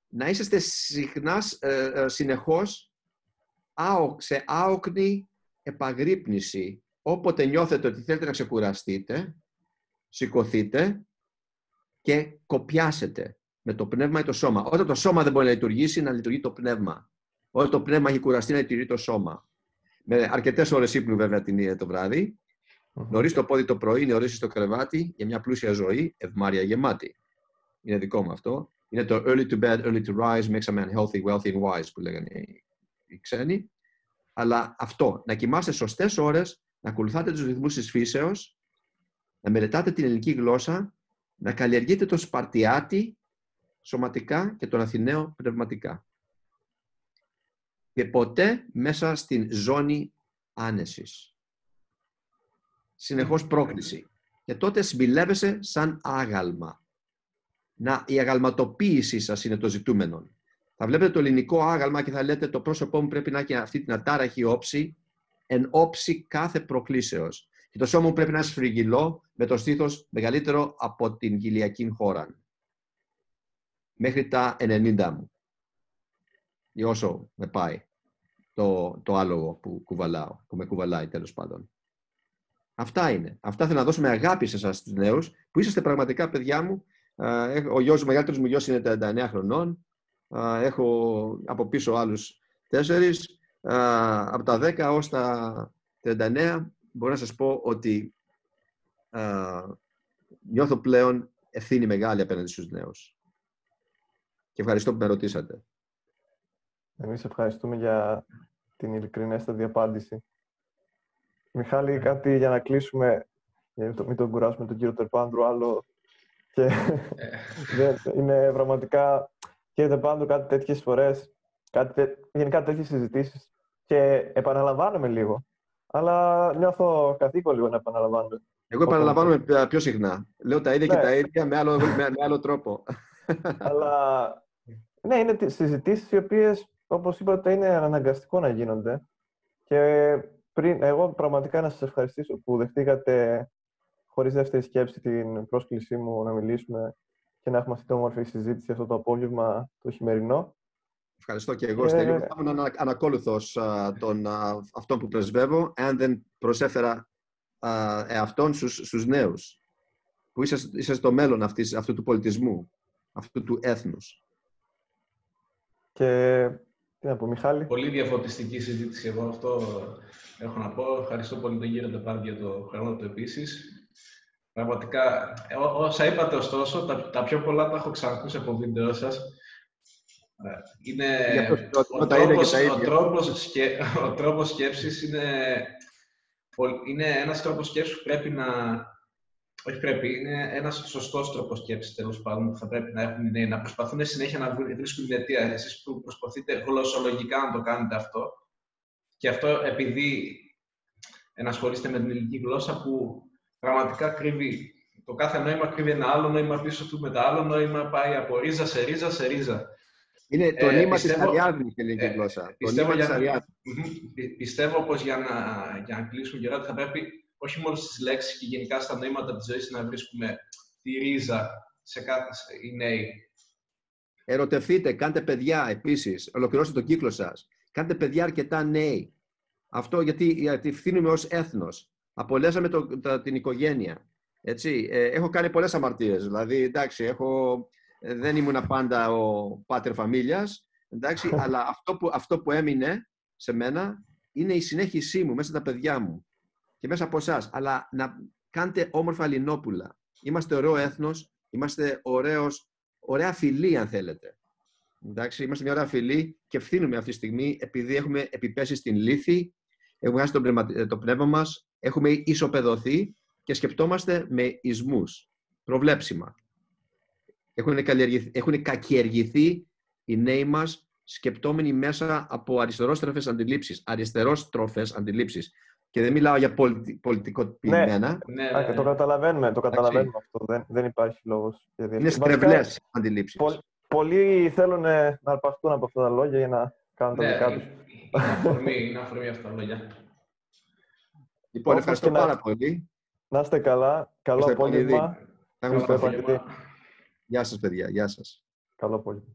να είσαστε συχνάς, ε, ε, συνεχώς άο- σε άοκνη επαγρύπνηση. Όποτε νιώθετε ότι θέλετε να ξεκουραστείτε, σηκωθείτε και κοπιάσετε με το πνεύμα ή το σώμα. Όταν το σώμα δεν μπορεί να λειτουργήσει, να λειτουργεί το πνεύμα. Όταν το πνεύμα έχει κουραστεί, να λειτουργεί το σώμα. Με αρκετές ώρες ύπνου, βέβαια, την, το βράδυ. Νωρίς το πόδι το πρωί, νωρίς στο κρεβάτι για μια πλούσια ζωή, ευμάρια γεμάτη. Είναι δικό μου αυτό. Είναι το early to bed, early to rise, makes a man healthy, wealthy and wise που λέγανε οι- οι ξένοι. Αλλά αυτό, να κοιμάστε σωστές ώρες, να ακολουθάτε τους ρυθμούς της φύσεως, να μελετάτε την ελληνική γλώσσα, να καλλιεργείτε το Σπαρτιάτη σωματικά και τον Αθηναίο πνευματικά. Και ποτέ μέσα στην ζώνη άνεσης. Συνεχώς πρόκληση. Και τότε συμπιλεύεσαι σαν άγαλμα. Να, η αγαλματοποίησή σας είναι το ζητούμενο. Θα βλέπετε το ελληνικό άγαλμα και θα λέτε το πρόσωπό μου πρέπει να έχει αυτή την ατάραχη όψη εν όψη κάθε προκλήσεως. Και το σώμα μου πρέπει να είναι σφριγγυλό με το στήθος μεγαλύτερο από την γυλιακή χώρα. Μέχρι τα 90 μου. Ή όσο με πάει το, το άλογο που κουβαλάω, που με κουβαλάει τέλος πάντων. Αυτά είναι. Αυτά θέλω να δώσω με αγάπη σε εσάς τους νέους, που είσαστε πραγματικά παιδιά μου. Α, έχω- Ο γιος, ο μεγαλύτερος μου γιος είναι 39 χρονών. Α, Έχω από πίσω άλλους τέσσερις. Α, Από τα 10 ως τα 39 μπορώ να σας πω ότι α, νιώθω πλέον ευθύνη μεγάλη απέναντι στους νέους. Και ευχαριστώ που με ρωτήσατε. Εμείς ευχαριστούμε για την ειλικρινέστατη απάντηση. Μιχάλη, κάτι για να κλείσουμε, για να το- μην τον κουράσουμε τον κύριο Τερπάνδρου άλλο. Και δεν- είναι πραγματικά, κύριε Τερπάνδρου, κάτι τέτοιες φορές, κάτι, τε- γενικά τέτοιες συζητήσεις και επαναλαμβάνομαι λίγο. Αλλά νιώθω καθήκον λίγο να επαναλαμβάνω. Εγώ επαναλαμβάνομαι πια- πιο συχνά. Λέω τα ίδια και Ναι. τα ίδια με άλλο, με, με άλλο τρόπο. Αλλά ναι, είναι τι- συζητήσεις οι οποίες, όπως είπατε, είναι αναγκαστικό να γίνονται. Και πριν, εγώ πραγματικά να σας ευχαριστήσω που δεχτήκατε χωρίς δεύτερη σκέψη την πρόσκλησή μου να μιλήσουμε και να έχουμε αυτή την όμορφη συζήτηση αυτό το απόγευμα το χειμερινό. Ευχαριστώ και εγώ, Στέλιο. Θα ήμουν ανα, ανακόλουθος των, αυτών που πρεσβεύω, αν δεν προσέφερα εαυτόν στους, στους νέους, που είσαστε, είσαστε το μέλλον αυτής, αυτού του πολιτισμού, αυτού του έθνους. Και τι να πω, Μιχάλη; Πολύ διαφωτιστική συζήτηση εγώ αυτό έχω να πω. Ευχαριστώ πολύ τον κύριο Ντεπάρ για το χρόνο του επίσης. Πραγματικά, όσα είπατε ωστόσο, τα, τα πιο πολλά τα έχω ξανακούσει από βίντεο σας. Είναι, ο, τρόπος, ο, τρόπος, σκε, ο τρόπος σκέψης είναι, είναι ένας τρόπος σκέψης που πρέπει να... Όχι πρέπει, είναι ένας σωστός τρόπος σκέψης, τέλος πάντων, που θα πρέπει να έχουν οι νέοι, να προσπαθούν συνέχεια να βρίσκουν την αιτία. Εσείς που προσπαθείτε γλωσσολογικά να το κάνετε αυτό, και αυτό επειδή ενασχολείστε με την ελληνική γλώσσα που πραγματικά κρύβει, το κάθε νόημα κρύβει ένα άλλο νόημα πίσω του, με το άλλο νόημα πάει από ρίζα σε ρίζα σε ρίζα. Είναι το ε, νήμα της Αριάδνης η ελληνική ε, γλώσσα. Πιστεύω, για, πιστεύω πως για να, για να κλείσουμε γερά θα πρέπει όχι μόνο στις λέξεις και γενικά στα νοήματα της ζωής να βρίσκουμε τη ρίζα σε κάθε οι νέοι. Ερωτευτείτε, κάντε παιδιά επίσης, ολοκληρώστε τον κύκλο σας. Κάντε παιδιά αρκετά νέοι. Αυτό γιατί, γιατί ευθύνουμε ως έθνος. Απολέσαμε το, την οικογένεια. Έτσι. Ε, έχω κάνει πολλές αμαρτίες. Δηλαδή, εντάξει, έχω, ε, δεν ήμουν πάντα ο πάτερ φαμίλιας, εντάξει, αλλά αυτό που, αυτό που έμεινε σε μένα είναι η συνέχισή μου μέσα στα παιδιά μου και μέσα από εσάς. Αλλά να κάνετε όμορφα Λινόπουλα. Είμαστε ωραίο έθνος, είμαστε ωραίος, ωραία φιλή αν θέλετε. Εντάξει, είμαστε μια ωραία φιλή και ευθύνουμε αυτή τη στιγμή επειδή έχουμε επιπέσει στην λύθη, έχουμε χάσει το πνεύμα μας, έχουμε ισοπεδωθεί και σκεπτόμαστε με ισμούς, προβλέψιμα. Έχουν, έχουν κακιεργηθεί οι νέοι μας σκεπτόμενοι μέσα από αριστερόστροφες αντιλήψεις, αριστερόστροφες αντιλήψεις. Και δεν μιλάω για πολιτι, πολιτικοποιημένα. Ναι, ναι, ναι. Το καταλαβαίνουμε, το καταλαβαίνουμε αυτό. Δεν, δεν υπάρχει λόγος. Είναι στρεβλές αντιλήψεις. Πο, πολλοί θέλουν να αρπαστούν από αυτά τα λόγια για να κάνουν τα δικά τους. Είναι αφορμή αυτά τα λόγια. Λοιπόν, ευχαριστώ πάρα πολύ. Να είστε καλά. Καλό απόγευμα. Γεια σας, παιδιά. Γεια σας. Καλό απόγευμα.